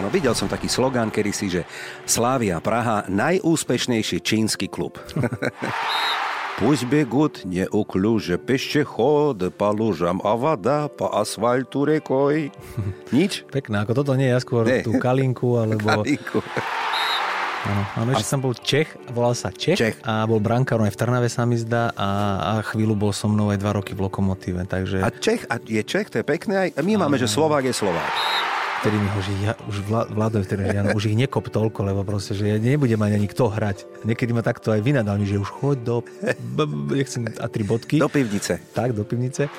Áno, videl som taký slogán si, že Slávia Praha najúspešnejší čínsky klub. Пусть бегут неуклюже пешеходы по лужам, а вода по асфальту рекой. Nič? Pekné, ako toto nie, ja skôr nie. tú kalinku, alebo... Kalinku. Áno, áno ešte a... som bol Čech, volal sa Čech, Čech. a bol brankárom aj v Trnave sa mi zdá a, a chvíľu bol so mnou aj dva roky v Lokomotíve, takže... A Čech, a je Čech, to je pekné, aj my máme, že Slovák je Slovák vtedy mi ho, že ja, už vládol vtedy, že ja, už ich nekop toľko, lebo proste, že ja nebudem mať ani kto hrať. Niekedy ma takto aj vynadal že už choď do... Nechcem a tri bodky. Do pivnice. Tak, do pivnice.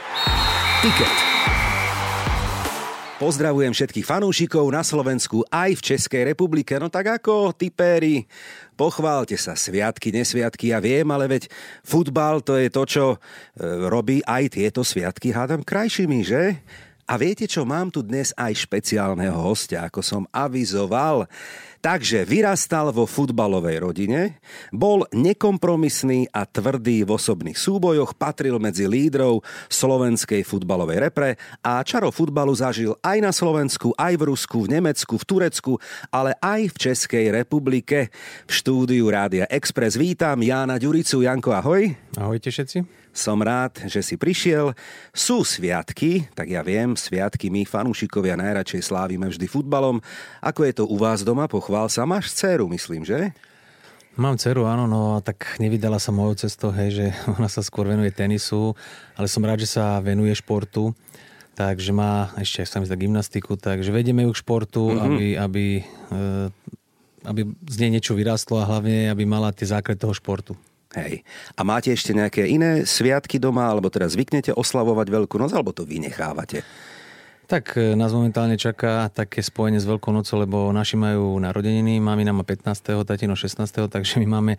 Ticket. Pozdravujem všetkých fanúšikov na Slovensku aj v Českej republike. No tak ako, tipéri, pochválte sa, sviatky, nesviatky, ja viem, ale veď futbal to je to, čo e, robí aj tieto sviatky, hádam, krajšími, že? A viete čo, mám tu dnes aj špeciálneho hostia, ako som avizoval. Takže vyrastal vo futbalovej rodine, bol nekompromisný a tvrdý v osobných súbojoch, patril medzi lídrov slovenskej futbalovej repre a čaro futbalu zažil aj na Slovensku, aj v Rusku, v Nemecku, v Turecku, ale aj v Českej republike. V štúdiu Rádia Express vítam Jána Ďuricu. Janko, ahoj. Ahojte všetci. Som rád, že si prišiel. Sú sviatky, tak ja viem, sviatky my fanúšikovia najradšej slávime vždy futbalom. Ako je to u vás doma? Pochvál sa. Máš dceru, myslím, že? Mám dceru, áno, no tak nevydala sa mojou cestou, hej, že ona sa skôr venuje tenisu, ale som rád, že sa venuje športu. Takže má ešte sa mi zdá gymnastiku, takže vedieme ju k športu, mm-hmm. aby, aby, eh, aby z nej niečo vyrastlo a hlavne, aby mala tie základy toho športu. Hej. A máte ešte nejaké iné sviatky doma, alebo teda zvyknete oslavovať Veľkú noc, alebo to vynechávate? Tak e, nás momentálne čaká také spojenie s Veľkou nocou, lebo naši majú narodeniny, mamina má 15., tatino 16., takže my máme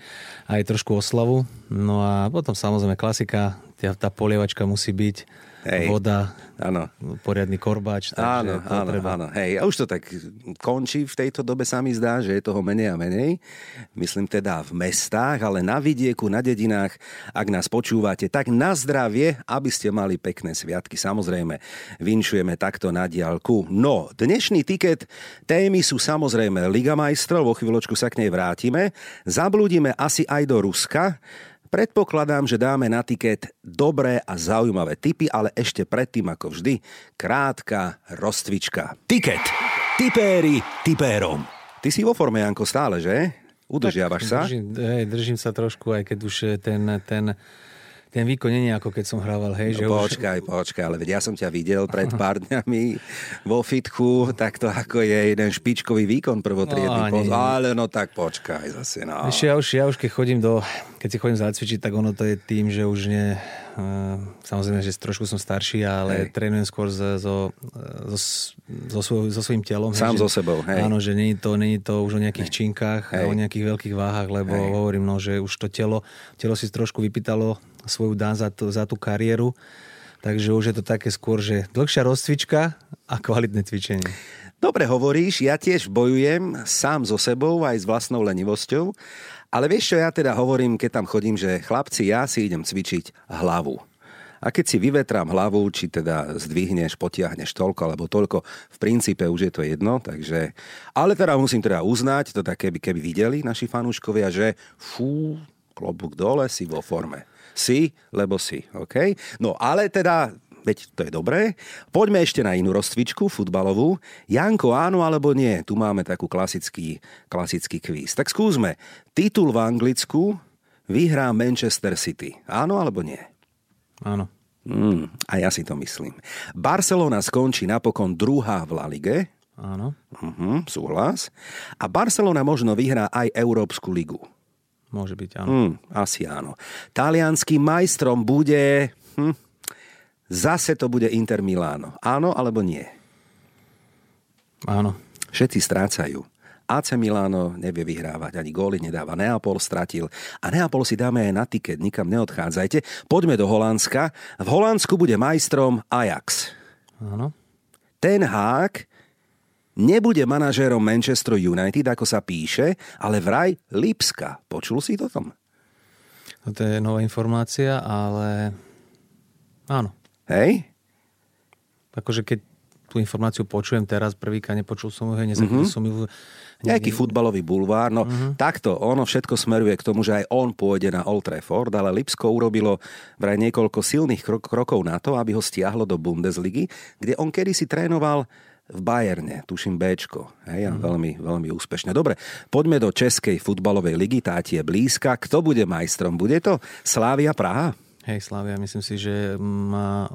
aj trošku oslavu. No a potom samozrejme klasika, tá polievačka musí byť Hej. voda, áno. poriadny korbáč. Áno, áno, treba... áno. Hej, a už to tak končí v tejto dobe sa mi zdá, že je toho menej a menej. Myslím teda v mestách, ale na vidieku, na dedinách, ak nás počúvate, tak na zdravie, aby ste mali pekné sviatky. Samozrejme, vinšujeme takto na diálku. No, dnešný tiket, témy sú samozrejme Liga majstrov, vo chvíľočku sa k nej vrátime. Zablúdime asi aj do Ruska, Predpokladám, že dáme na tiket dobré a zaujímavé tipy, ale ešte predtým, ako vždy, krátka rozcvička. Tiket. Tipéri tipérom. Ty si vo forme, Janko, stále, že? Udržiavaš sa? Držím, hej, držím sa trošku, aj keď už ten, ten ten výkon nie je ako keď som hrával, hej. Že no, počkaj, už... počkaj, ale veď ja som ťa videl pred pár dňami vo fitku, takto ako je jeden špičkový výkon prvotriedny. No, poz... Ale no tak počkaj zase. No. Ešte ja už, ja už keď chodím do, keď si chodím zacvičiť, tak ono to je tým, že už nie, uh, samozrejme, že trošku som starší, ale hej. trénujem skôr so, so, so, so, svoj, so svojím telom. Sám hej, so sebou, hej. Áno, že není to, není to už o nejakých hej. činkách, hej. o nejakých veľkých váhach, lebo hej. hovorím, no, že už to telo, telo si trošku vypýtalo svoju dán za, tú, za tú kariéru. Takže už je to také skôr, že dlhšia rozcvička a kvalitné cvičenie. Dobre hovoríš, ja tiež bojujem sám so sebou aj s vlastnou lenivosťou, ale vieš čo ja teda hovorím, keď tam chodím, že chlapci, ja si idem cvičiť hlavu. A keď si vyvetrám hlavu, či teda zdvihneš, potiahneš toľko alebo toľko, v princípe už je to jedno, takže... Ale teda musím teda uznať, to tak keby, keby videli naši fanúškovia, že fú, klobúk dole, si vo forme si, lebo si. OK? No ale teda veď to je dobré. Poďme ešte na inú rozcvičku, futbalovú. Janko, áno alebo nie? Tu máme takú klasický, klasický kvíz. Tak skúsme. Titul v Anglicku vyhrá Manchester City. Áno alebo nie? Áno. Mm, a ja si to myslím. Barcelona skončí napokon druhá v La Lige. Áno. Uh-huh, súhlas. A Barcelona možno vyhrá aj Európsku ligu. Môže byť, áno. Mm, asi áno. Talianským majstrom bude... Hm, zase to bude Inter Miláno. Áno alebo nie? Áno. Všetci strácajú. AC Milano nevie vyhrávať, ani góly nedáva. Neapol stratil. A Neapol si dáme aj na tiket, nikam neodchádzajte. Poďme do Holandska. V Holandsku bude majstrom Ajax. Áno. Ten Hák nebude manažérom Manchester United, ako sa píše, ale vraj Lipska. Počul si to tom? To je nová informácia, ale áno. Hej? Akože keď tú informáciu počujem teraz prvýka, nepočul som ju, hej, mm-hmm. som ju... Nejaký futbalový bulvár, no mm-hmm. takto, ono všetko smeruje k tomu, že aj on pôjde na Old Trafford, ale Lipsko urobilo vraj niekoľko silných krok- krokov na to, aby ho stiahlo do Bundesligy, kde on kedysi trénoval v Bajerne, tuším Bčko. Hej, mm. veľmi, veľmi úspešne. Dobre, poďme do Českej futbalovej ligy, tá tie blízka. Kto bude majstrom? Bude to Slávia Praha? Hej, Slávia, myslím si, že má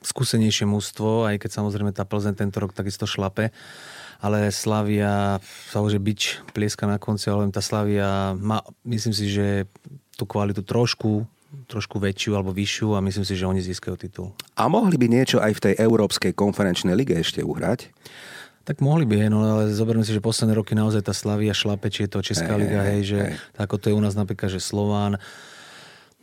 skúsenejšie mužstvo, aj keď samozrejme tá Plzeň tento rok takisto šlape. Ale Slavia sa môže byť plieska na konci, ale tá Slavia má, myslím si, že tú kvalitu trošku trošku väčšiu alebo vyššiu a myslím si, že oni získajú titul. A mohli by niečo aj v tej Európskej konferenčnej lige ešte uhrať? Tak mohli by, no ale zoberme si, že posledné roky naozaj tá Slavia šlape, či je to Česká hey, liga, hej, že hey. ako to je u nás napríklad, že Slován,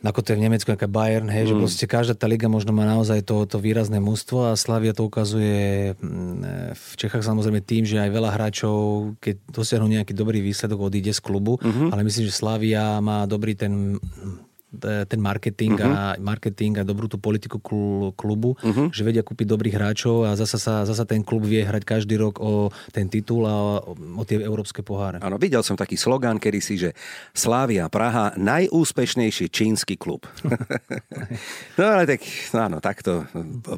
ako to je v Nemecku, aká Bayern, hej, mm. že proste každá tá liga možno má naozaj to, to výrazné mústvo a Slavia to ukazuje mm, v Čechách samozrejme tým, že aj veľa hráčov, keď dosiahnu nejaký dobrý výsledok, odíde z klubu, mm-hmm. ale myslím, že Slavia má dobrý ten ten marketing, uh-huh. a, marketing a dobrú tú politiku klubu, uh-huh. že vedia kúpiť dobrých hráčov a zasa, sa, zasa ten klub vie hrať každý rok o ten titul a o, o tie európske poháre. Áno, videl som taký slogán kedy si, že Slávia Praha najúspešnejší čínsky klub. no ale tak, áno, tak to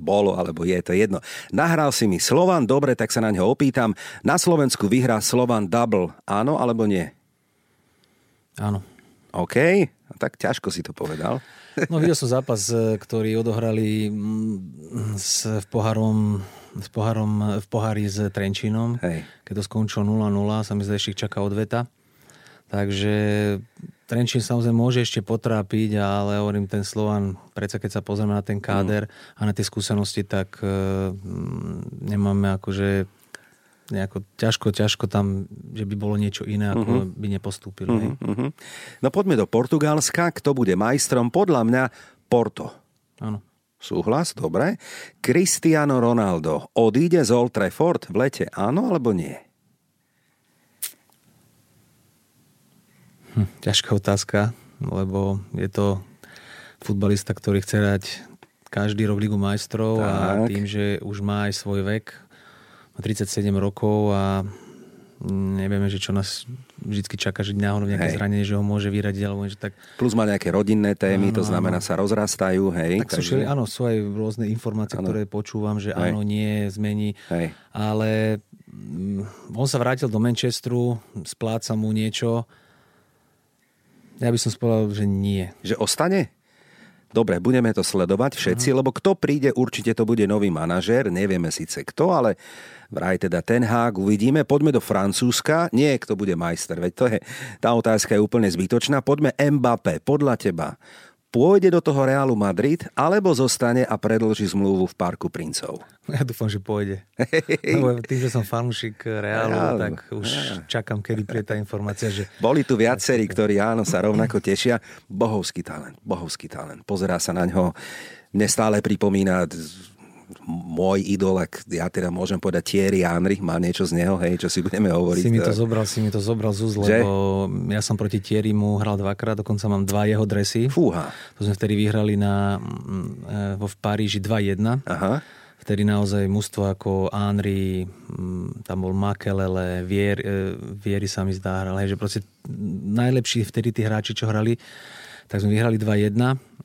bolo, alebo je to jedno. Nahral si mi Slovan, dobre, tak sa na ňo opýtam. Na Slovensku vyhrá Slovan Double, áno alebo nie? Áno. OK tak ťažko si to povedal. No videl som zápas, e, ktorý odohrali mm, s, v pohárom v, pohárom, v pohári s Trenčínom. Hej. Keď to skončilo 0-0, sa mi zdá, ešte čaká odveta. Takže Trenčín samozrejme môže ešte potrápiť, ale hovorím, ten Slovan, predsa keď sa pozrieme na ten káder mm. a na tie skúsenosti, tak uh, nemáme akože nejako ťažko, ťažko tam, že by bolo niečo iné, ako uh-huh. by nepostúpili. Uh-huh, uh-huh. No poďme do Portugalska. Kto bude majstrom? Podľa mňa Porto. Áno. Súhlas, dobre. Cristiano Ronaldo odíde z Old Trafford v lete, áno alebo nie? Hm, ťažká otázka, lebo je to futbalista, ktorý chce hrať každý rok Ligu majstrov tak. a tým, že už má aj svoj vek, má 37 rokov a nevieme, že čo nás vždy čaká, že náhodou nejaké hej. zranenie, že ho môže vyradiť. Alebo že tak... Plus má nejaké rodinné témy, áno, to znamená áno. sa rozrastajú. Hej, tak takže... sú, áno, sú aj rôzne informácie, áno. ktoré počúvam, že hej. áno, nie, zmení. Hej. Ale mm, on sa vrátil do Manchesteru, spláca mu niečo. Ja by som spovedal, že nie. Že ostane? Dobre, budeme to sledovať všetci, uh-huh. lebo kto príde, určite to bude nový manažér, nevieme síce kto, ale vraj teda ten hák, uvidíme. Poďme do Francúzska, nie kto bude majster, veď to je, tá otázka je úplne zbytočná. Poďme Mbappé, podľa teba, pôjde do toho Realu Madrid, alebo zostane a predlží zmluvu v Parku princov? Ja dúfam, že pôjde. Lebo tým, že som fanúšik Realu, Real. tak už ja. čakám, kedy príde tá informácia, že... Boli tu viacerí, ktorí áno, sa rovnako tešia. Bohovský talent, bohovský talent. Pozerá sa na ňo, mne stále pripomína môj idol, ak ja teda môžem povedať Thierry Henry, má niečo z neho, hej, čo si budeme hovoriť. Si mi to zobral, si mi to zobral z lebo ja som proti Thierry mu hral dvakrát, dokonca mám dva jeho dresy. Fúha. To sme vtedy vyhrali na, mm, e, vo v Paríži 2-1. Aha. Vtedy naozaj mužstvo ako Henry, mm, tam bol Makelele, Vier, e, Vieri sa mi zdá hral, hej, že proste najlepší vtedy tí hráči, čo hrali, tak sme vyhrali 2-1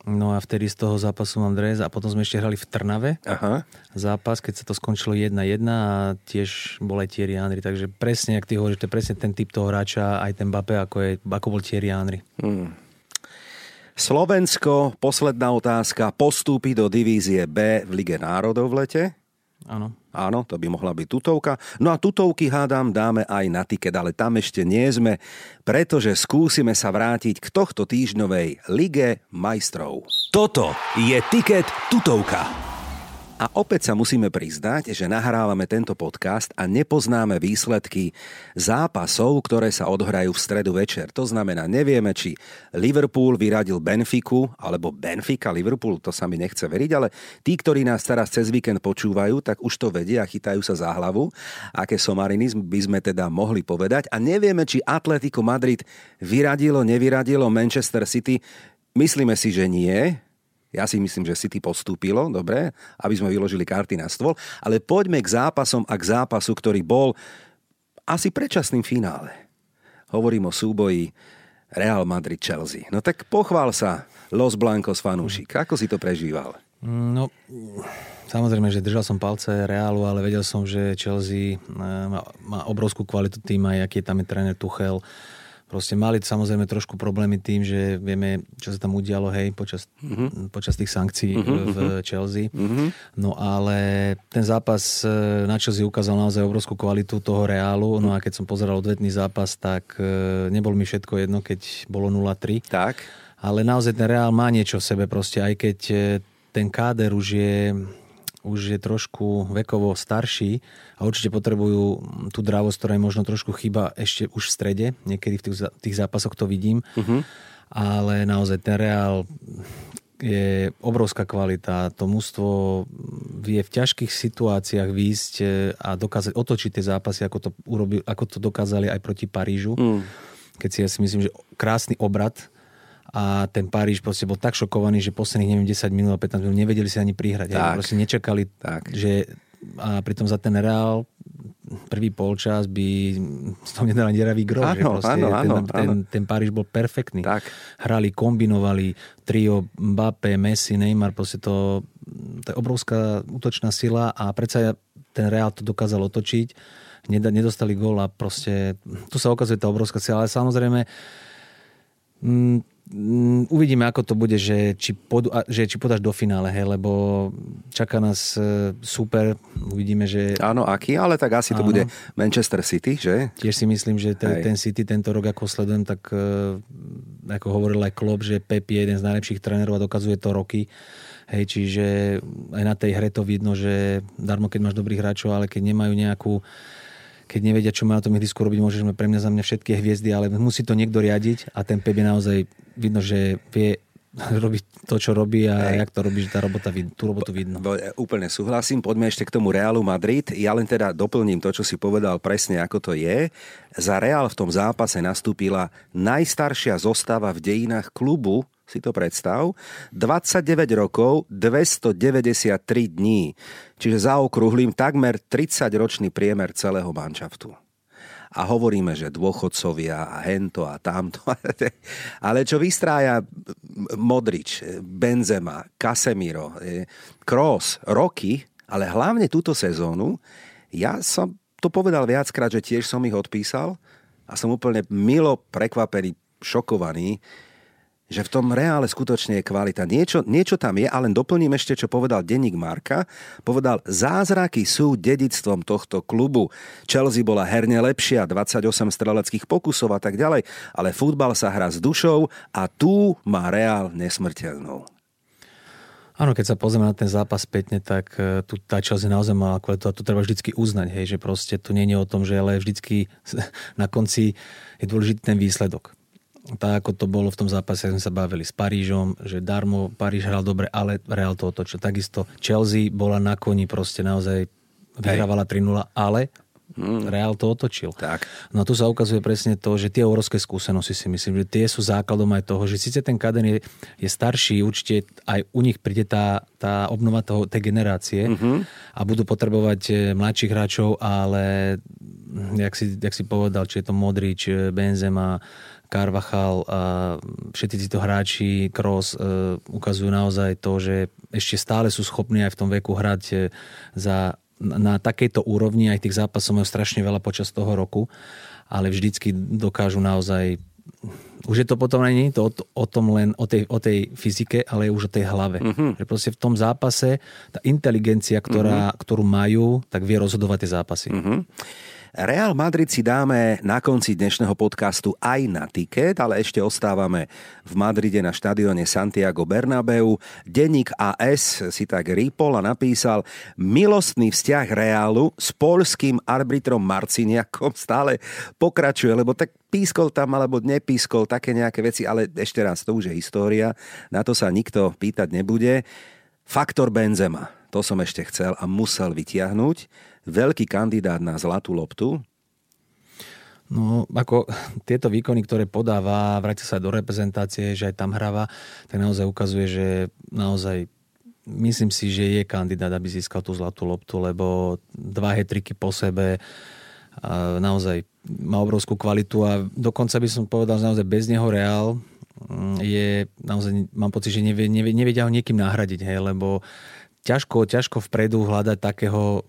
No a vtedy z toho zápasu mám dres a potom sme ešte hrali v Trnave. Aha. Zápas, keď sa to skončilo 1-1 a tiež bol aj Thierry Henry. Takže presne, ak ty hovoríš, to je presne ten typ toho hráča, aj ten Bape, ako, je, ako bol Thierry Henry. Hmm. Slovensko, posledná otázka, postúpi do divízie B v Lige národov v lete? Áno. Áno, to by mohla byť tutovka. No a tutovky, hádam, dáme aj na tiket, ale tam ešte nie sme, pretože skúsime sa vrátiť k tohto týždňovej Lige majstrov. Toto je tiket tutovka. A opäť sa musíme priznať, že nahrávame tento podcast a nepoznáme výsledky zápasov, ktoré sa odhrajú v stredu večer. To znamená, nevieme, či Liverpool vyradil Benfiku, alebo Benfica Liverpool, to sa mi nechce veriť, ale tí, ktorí nás teraz cez víkend počúvajú, tak už to vedia a chytajú sa za hlavu, aké somarinizm by sme teda mohli povedať. A nevieme, či Atletico Madrid vyradilo, nevyradilo Manchester City. Myslíme si, že nie, ja si myslím, že City postúpilo, dobre, aby sme vyložili karty na stôl, ale poďme k zápasom a k zápasu, ktorý bol asi predčasným finále. Hovorím o súboji Real Madrid-Chelsea. No tak pochvál sa Los Blancos fanúšik. Ako si to prežíval? No, samozrejme, že držal som palce Realu, ale vedel som, že Chelsea eh, má, má obrovskú kvalitu týma, aký je tam je tréner Tuchel Proste mali samozrejme trošku problémy tým, že vieme, čo sa tam udialo, hej, počas, uh-huh. počas tých sankcií uh-huh. v Chelsea. Uh-huh. No ale ten zápas e, na Chelsea ukázal naozaj obrovskú kvalitu toho Reálu. No a keď som pozeral odvetný zápas, tak e, nebol mi všetko jedno, keď bolo 0-3. Tak. Ale naozaj ten Reál má niečo v sebe proste, aj keď ten káder už je už je trošku vekovo starší a určite potrebujú tú dravosť, ktorá je možno trošku chyba ešte už v strede. Niekedy v tých, tých zápasoch to vidím. Uh-huh. Ale naozaj ten Reál je obrovská kvalita. To mužstvo vie v ťažkých situáciách výjsť e, a dokázať otočiť tie zápasy, ako to, urobi, ako to dokázali aj proti Parížu. Mm. Keď si ja si myslím, že krásny obrad a ten Paríž proste bol tak šokovaný, že posledných neviem 10 minút a 15 minút nevedeli si ani prihrať. Tak. Proste nečakali, tak. že a pritom za ten Reál prvý polčas by toho nedal ani deravý gro. Áno, že áno, ten, áno, ten, áno. ten Paríž bol perfektný. Tak. Hrali, kombinovali trio Mbappé, Messi, Neymar, proste to, to je obrovská útočná sila a predsa ten Reál to dokázal otočiť. Nedostali gól a proste tu sa ukazuje tá obrovská sila, ale samozrejme Mm, uvidíme, ako to bude, že či, pod, že či podáš do finále, hej, lebo čaká nás e, super, uvidíme, že... Áno, aký, ale tak asi to Áno. bude Manchester City, že? Tiež si myslím, že ten, ten City tento rok, ako sledujem, tak e, ako hovoril aj Klopp, že Pep je jeden z najlepších trénerov a dokazuje to roky. Hej, čiže aj na tej hre to vidno, že darmo, keď máš dobrých hráčov, ale keď nemajú nejakú keď nevedia, čo má na tom ihrisku robiť, môžeme pre mňa za mňa všetky hviezdy, ale musí to niekto riadiť a ten Pep je naozaj vidno, že vie robiť to, čo robí a Hej. jak to robí, že tá robota, tú robotu vidno. Bo, úplne súhlasím, poďme ešte k tomu Realu Madrid. Ja len teda doplním to, čo si povedal presne, ako to je. Za Real v tom zápase nastúpila najstaršia zostava v dejinách klubu si to predstav, 29 rokov, 293 dní. Čiže zaokrúhlim takmer 30-ročný priemer celého manšaftu a hovoríme, že dôchodcovia a hento a tamto. Ale čo vystrája Modrič, Benzema, Casemiro, Kroos, Roky, ale hlavne túto sezónu, ja som to povedal viackrát, že tiež som ich odpísal a som úplne milo prekvapený, šokovaný, že v tom reále skutočne je kvalita. Niečo, niečo tam je, ale doplním ešte, čo povedal denník Marka. Povedal, zázraky sú dedictvom tohto klubu. Chelsea bola herne lepšia, 28 streleckých pokusov a tak ďalej, ale futbal sa hrá s dušou a tu má Reál nesmrteľnú. Áno, keď sa pozrieme na ten zápas spätne, tak e, tu tá Chelsea naozaj mala kvalitu a tu treba vždycky uznať, hej, že proste tu nie je o tom, že ale vždycky na konci je dôležitý ten výsledok tak ako to bolo v tom zápase, sme sa bavili s Parížom, že darmo Paríž hral dobre, ale Real to otočil. Takisto Chelsea bola na koni, proste naozaj vyhrávala 3-0, ale Hmm. Real to otočil. Tak. No tu sa ukazuje presne to, že tie európske skúsenosti si myslím, že tie sú základom aj toho, že síce ten kaden je, je starší, určite aj u nich príde tá, tá obnova toho, tej generácie mm-hmm. a budú potrebovať eh, mladších hráčov, ale hm, jak si, jak si povedal, či je to Modrič, eh, Benzema, Carvachal a všetci títo hráči, Kroos, e, ukazujú naozaj to, že ešte stále sú schopní aj v tom veku hrať e, za, na takejto úrovni, aj tých zápasov majú strašne veľa počas toho roku, ale vždycky dokážu naozaj už je to potom aj nie to o, o tom len o tej, o tej fyzike, ale už o tej hlave. Uh-huh. Že proste v tom zápase tá inteligencia, ktorá, uh-huh. ktorú majú, tak vie rozhodovať tie zápasy. Uh-huh. Real Madrid si dáme na konci dnešného podcastu aj na tiket, ale ešte ostávame v Madride na štadióne Santiago Bernabeu. Denník AS si tak rýpol a napísal milostný vzťah Reálu s polským arbitrom Marciniakom stále pokračuje, lebo tak pískol tam alebo nepískol, také nejaké veci, ale ešte raz, to už je história, na to sa nikto pýtať nebude. Faktor Benzema, to som ešte chcel a musel vytiahnuť veľký kandidát na zlatú loptu? No, ako tieto výkony, ktoré podáva, vráti sa do reprezentácie, že aj tam hráva, tak naozaj ukazuje, že naozaj myslím si, že je kandidát, aby získal tú zlatú loptu, lebo dva hetriky po sebe a naozaj má obrovskú kvalitu a dokonca by som povedal, že naozaj bez neho Real mm, je, naozaj mám pocit, že nevie, nevie, nevedia ho niekým nahradiť, hej, lebo ťažko, ťažko vpredu hľadať takého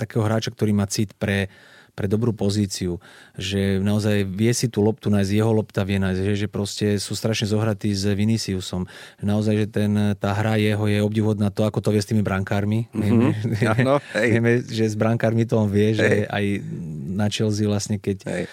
takého hráča, ktorý má cit pre, pre dobrú pozíciu, že naozaj vie si tú loptu nájsť, jeho lopta vie nájsť, že, že proste sú strašne zohratí s Viniciusom. Naozaj, že ten, tá hra jeho je obdivodná to, ako to vie s tými brankármi. Mm-hmm. Vieme, ano, vieme, že s brankármi to on vie, že hej. aj na Chelsea vlastne, keď hej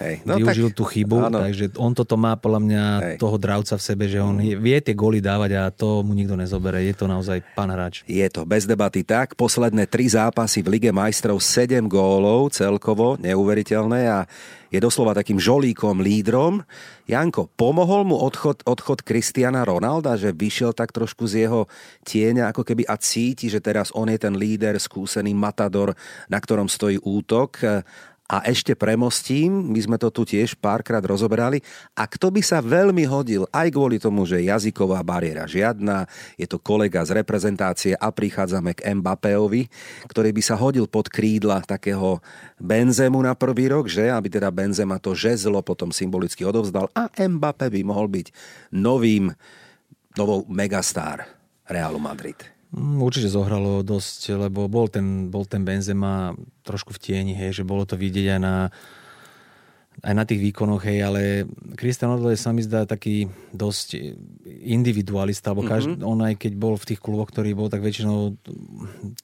Hej. No, využil tak, tú chybu, áno. takže on toto má podľa mňa Hej. toho dravca v sebe, že on vie tie goly dávať a to mu nikto nezobere. Je to naozaj pán hráč. Je to bez debaty tak. Posledné tri zápasy v Lige majstrov 7 gólov celkovo, neuveriteľné a je doslova takým žolíkom, lídrom. Janko, pomohol mu odchod, odchod Kristiana Ronalda, že vyšiel tak trošku z jeho tieňa, ako keby a cíti, že teraz on je ten líder, skúsený matador, na ktorom stojí útok a ešte premostím, my sme to tu tiež párkrát rozoberali, a kto by sa veľmi hodil, aj kvôli tomu, že jazyková bariéra žiadna, je to kolega z reprezentácie a prichádzame k Mbappéovi, ktorý by sa hodil pod krídla takého Benzemu na prvý rok, že? Aby teda Benzema to žezlo potom symbolicky odovzdal a Mbappé by mohol byť novým, novou megastar Realu Madrid. Mm, určite zohralo dosť, lebo bol ten, bol ten Benzema trošku v tieni, hej, že bolo to vidieť aj na, aj na tých výkonoch, hej, ale Cristiano Ronaldo sa mi zdá taký dosť individualista, alebo každý, mm-hmm. on aj keď bol v tých kluboch, ktorý bol, tak väčšinou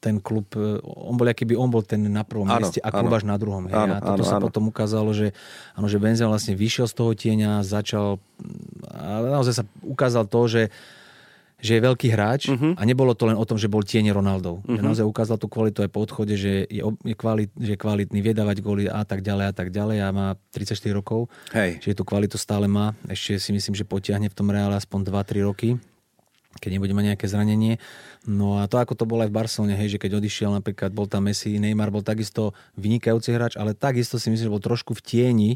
ten klub, on bol aký by on bol ten na prvom áno, mieste a klub až na druhom. Hej. Áno, a toto áno, sa áno. potom ukázalo, že, áno, že Benzema vlastne vyšiel z toho tieňa, začal, ale naozaj sa ukázal to, že že je veľký hráč uh-huh. a nebolo to len o tom, že bol tiene Ronaldov. Uh-huh. Že mhm. naozaj ukázal tú kvalitu aj po odchode, že je, je, kvalit, že je kvalitný, vie dávať góly a tak ďalej a tak ďalej a má 34 rokov. Hej. Čiže tú kvalitu stále má. Ešte si myslím, že potiahne v tom reále aspoň 2-3 roky keď nebude mať nejaké zranenie. No a to, ako to bolo aj v Barcelone, hej, že keď odišiel napríklad, bol tam Messi, Neymar bol takisto vynikajúci hráč, ale takisto si myslím, že bol trošku v tieni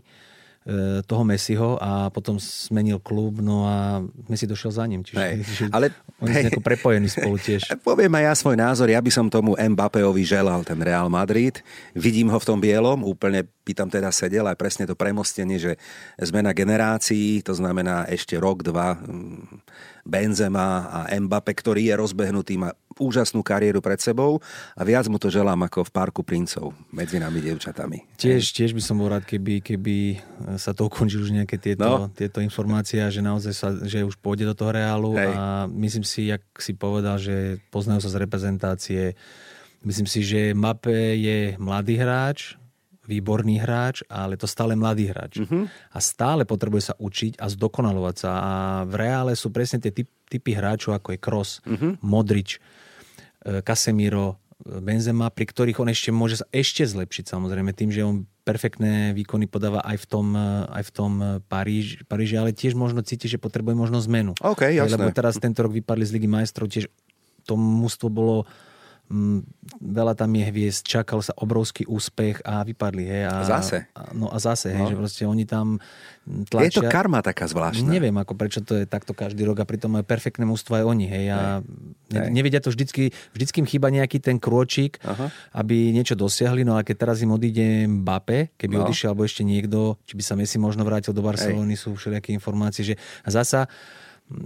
toho Messiho a potom zmenil klub, no a Messi došiel za ním. Čiže, hej, čiže ale, oni hej, sú prepojení spolu tiež. Poviem aj ja svoj názor, ja by som tomu Mbappéovi želal ten Real Madrid. Vidím ho v tom bielom, úplne by tam teda sedel aj presne to premostenie, že zmena generácií, to znamená ešte rok, dva, mm, Benzema a Mbappé, ktorý je rozbehnutý, má úžasnú kariéru pred sebou a viac mu to želám ako v Parku princov medzi nami devčatami. Tiež, tiež by som bol rád, keby, keby sa to ukončili už nejaké tieto, no. tieto informácie, že naozaj sa, že už pôjde do toho reálu Hej. a myslím si, jak si povedal, že poznajú sa z reprezentácie. Myslím si, že Mape je mladý hráč, výborný hráč, ale to stále mladý hráč. Uh-huh. A stále potrebuje sa učiť a zdokonalovať sa. A v reále sú presne tie typ, typy hráčov, ako je Kroos, uh-huh. Modrič, E, Casemiro, e, Benzema, pri ktorých on ešte môže sa ešte zlepšiť samozrejme tým, že on perfektné výkony podáva aj v tom, e, aj v tom Paríž, Paríži, ale tiež možno cíti, že potrebuje možno zmenu. Okay, jasné. Lebo teraz tento rok vypadli z Ligy majstrov, tiež to mústvo bolo veľa tam je hviezd, čakal sa obrovský úspech a vypadli. Hej, a, zase. A, no a zase, hej, no. že proste oni tam tlačia. Je to karma taká zvláštna. Neviem, ako prečo to je takto každý rok a pritom majú perfektné mústvo aj oni. Hej, a hej. nevedia to vždycky, vždycky im chýba nejaký ten krôčik, Aha. aby niečo dosiahli, no a keď teraz im odíde Mbappe, keby no. odišiel alebo ešte niekto, či by sa Messi možno vrátil do Barcelony, hej. sú všelijaké informácie, že a zasa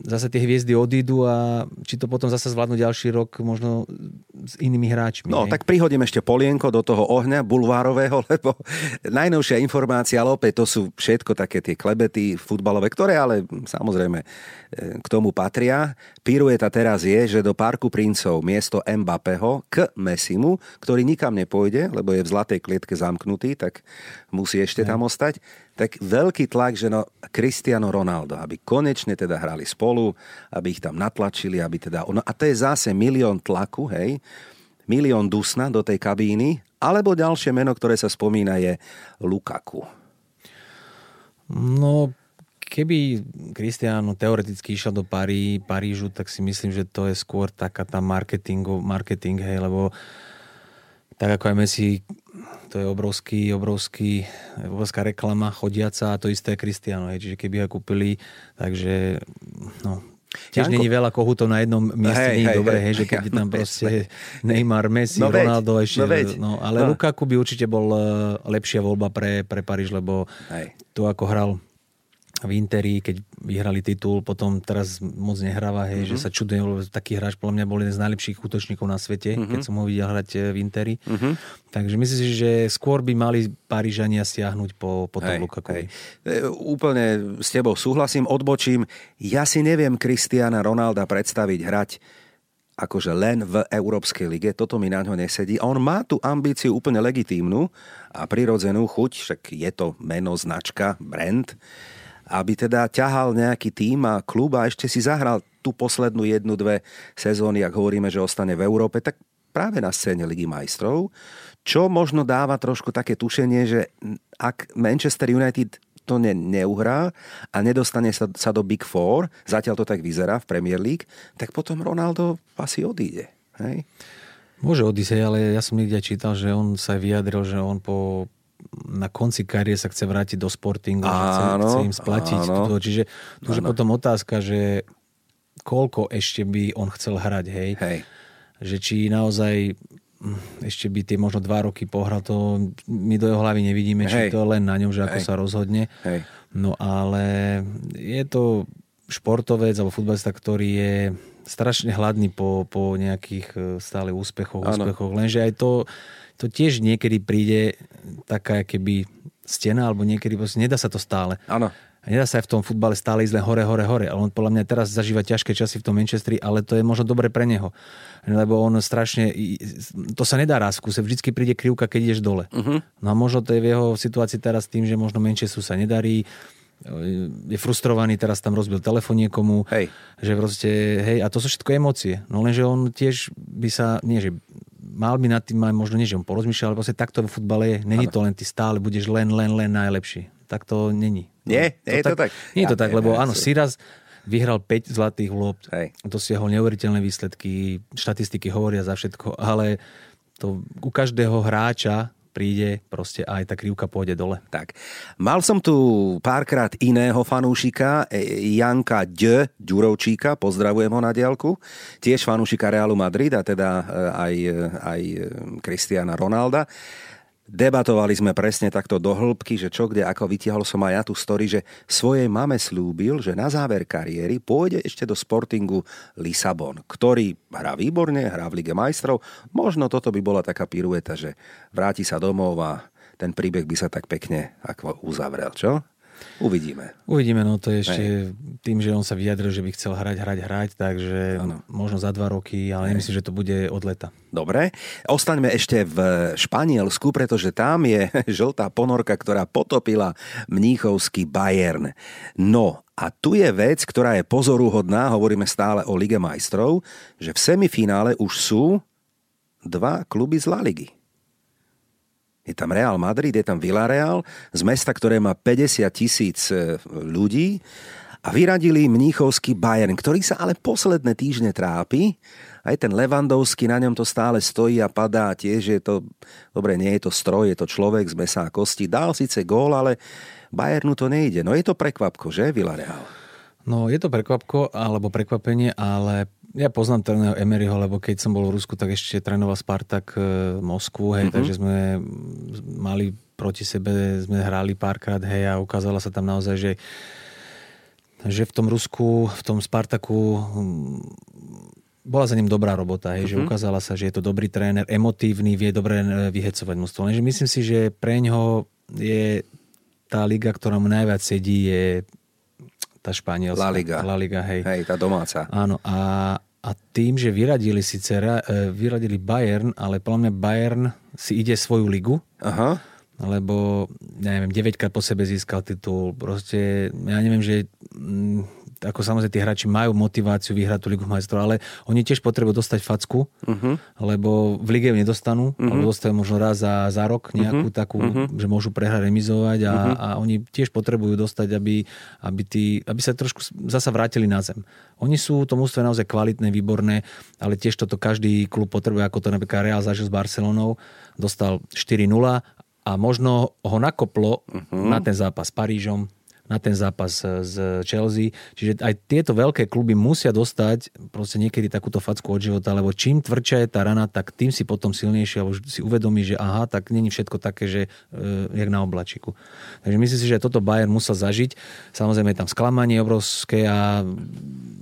zase tie hviezdy odídu a či to potom zase zvládnu ďalší rok možno s inými hráčmi. No, hej? tak prihodím ešte polienko do toho ohňa bulvárového, lebo najnovšia informácia, ale opäť to sú všetko také tie klebety futbalové, ktoré ale samozrejme e, k tomu patria. Pirueta teraz je, že do Parku princov miesto Mbappého k Messimu, ktorý nikam nepôjde, lebo je v zlatej klietke zamknutý, tak musí ešte tam ostať tak veľký tlak, že no Cristiano Ronaldo, aby konečne teda hrali spolu, aby ich tam natlačili, aby teda... No a to je zase milión tlaku, hej, milión dusna do tej kabíny, alebo ďalšie meno, ktoré sa spomína je Lukaku. No, keby Cristiano teoreticky išiel do Parí, Parížu, tak si myslím, že to je skôr taká tá marketing, marketing hej, lebo tak ako aj Messi to je obrovský, obrovský, obrovská reklama chodiaca a to isté je Cristiano, hej, čiže keby ho kúpili, takže no, Tiež není veľa kohutov na jednom mieste, nie je dobré, hej, že keď tam proste Neymar, Messi, no Ronaldo ešte, no, veď. no ale no. Lukaku by určite bol eh, lepšia voľba pre, pre Paríž, lebo hej. to ako hral v Interi, keď vyhrali titul, potom teraz moc nehráva, hej, mm-hmm. že sa čudujem, lebo taký hráč podľa mňa bol jeden z najlepších útočníkov na svete, mm-hmm. keď som ho videl hrať eh, v Interi. Mm-hmm. Takže myslím si, že skôr by mali Parížania stiahnuť po, po tom Lukaku. E, úplne s tebou súhlasím, odbočím. Ja si neviem Kristiana Ronalda predstaviť hrať akože len v Európskej lige, toto mi na ňo nesedí. A on má tú ambíciu úplne legitímnu a prirodzenú chuť, však je to meno, značka, brand, aby teda ťahal nejaký tým a klub a ešte si zahral tú poslednú jednu, dve sezóny, ak hovoríme, že ostane v Európe, tak práve na scéne Ligy majstrov, čo možno dáva trošku také tušenie, že ak Manchester United to ne, neuhrá a nedostane sa, sa do Big Four, zatiaľ to tak vyzerá v Premier League, tak potom Ronaldo asi odíde. Hej? Môže odísť, ale ja som niekde čítal, že on sa vyjadril, že on po, na konci kariéry sa chce vrátiť do sportingu, áno, chce, chce im splatiť. To, čiže tu je potom otázka, že koľko ešte by on chcel hrať, hej? hej. Že či naozaj hm, ešte by tie možno dva roky pohral, to my do jeho hlavy nevidíme, hej. či to len na ňom, že ako hej. sa rozhodne. Hej. No ale je to športovec alebo futbalista, ktorý je strašne hladný po, po nejakých e, stále úspechoch, ano. úspechoch. Lenže aj to, to tiež niekedy príde taká keby stena, alebo niekedy proste nedá sa to stále. Áno. A nedá sa aj v tom futbale stále ísť len hore, hore, hore. Ale on podľa mňa teraz zažíva ťažké časy v tom Manchestri, ale to je možno dobre pre neho. Lebo on strašne... To sa nedá raz kúse. Vždycky príde krivka, keď ideš dole. Uh-huh. No a možno to je v jeho situácii teraz tým, že možno Manchesteru sa nedarí, je frustrovaný, teraz tam rozbil telefón niekomu, hej. že proste, hej, a to sú všetko emócie. No lenže on tiež by sa, nie že mal by nad tým aj možno nie, že on porozmýšľal, ale proste takto v futbale je. Není to len ty stále, budeš len, len, len najlepší. Tak to není. Nie, nie je to tak. Nie je to tak, lebo áno, Siras vyhral 5 zlatých lôb. Dosiahol neuveriteľné výsledky, štatistiky hovoria za všetko, ale to u každého hráča príde, proste aj tá krivka pôjde dole. Tak. Mal som tu párkrát iného fanúšika, e, Janka D. Ďurovčíka, pozdravujem ho na diálku, tiež fanúšika Realu Madrid a teda e, aj, e, aj Cristiana Ronalda. Debatovali sme presne takto do hĺbky, že čo kde, ako vytiahol som aj ja tú story, že svojej mame slúbil, že na záver kariéry pôjde ešte do Sportingu Lisabon, ktorý hrá výborne, hrá v Lige majstrov. Možno toto by bola taká pirueta, že vráti sa domov a ten príbeh by sa tak pekne ako uzavrel, čo? Uvidíme. Uvidíme, no to je ešte Hej. tým, že on sa vyjadril, že by chcel hrať, hrať, hrať, takže ano. možno za dva roky, ale Hej. nemyslím, že to bude od leta. Dobre, ostaňme ešte v Španielsku, pretože tam je žltá ponorka, ktorá potopila mníchovský Bayern. No a tu je vec, ktorá je pozoruhodná, hovoríme stále o Lige majstrov, že v semifinále už sú dva kluby z La Ligy. Je tam Real Madrid, je tam Villarreal z mesta, ktoré má 50 tisíc e, ľudí a vyradili mníchovský Bayern, ktorý sa ale posledné týždne trápi. Aj ten Levandovský, na ňom to stále stojí a padá. Tiež je to, dobre, nie je to stroj, je to človek z mesa a kosti. Dal síce gól, ale Bayernu to nejde. No je to prekvapko, že, Villarreal? No je to prekvapko, alebo prekvapenie, ale ja poznám trénera Emeryho, lebo keď som bol v Rusku, tak ešte trénoval Spartak e, Moskvu, hej, mm-hmm. takže sme mali proti sebe, sme hrali párkrát, hej, a ukázala sa tam naozaj, že že v tom Rusku, v tom Spartaku hm, bola za ním dobrá robota, hej, uh-huh. že mhm. ukázala sa, že je to dobrý tréner, emotívny, vie dobre e, vyhecovať mústvo. Lenže myslím si, že pre ňoho je tá liga, ktorá mu najviac sedí, je tá španielská. La Liga. La Liga, hej. Hej, tá domáca. Áno, a, a tým, že vyradili síce, e, vyradili Bayern, ale podľa mňa Bayern si ide svoju ligu, Aha. lebo, neviem, 9 krát po sebe získal titul, proste, ja neviem, že mm, ako samozrejme tí hráči majú motiváciu vyhrať tú Ligu majstrov, ale oni tiež potrebujú dostať facku, uh-huh. lebo v lige ju nedostanú, uh-huh. alebo dostajú možno raz za, za rok nejakú uh-huh. takú, uh-huh. že môžu prehrať, remizovať a, uh-huh. a oni tiež potrebujú dostať, aby, aby, tí, aby sa trošku zasa vrátili na zem. Oni sú, to mústvo naozaj kvalitné, výborné, ale tiež toto každý klub potrebuje, ako to napríklad Real zažil s Barcelonou, dostal 4-0 a možno ho nakoplo uh-huh. na ten zápas s Parížom, na ten zápas z Chelsea. Čiže aj tieto veľké kluby musia dostať proste niekedy takúto facku od života, lebo čím tvrdšia je tá rana, tak tým si potom silnejšie, alebo si uvedomí, že aha, tak není všetko také, že e, jak na oblačiku. Takže myslím si, že toto Bayern musel zažiť. Samozrejme je tam sklamanie obrovské, a,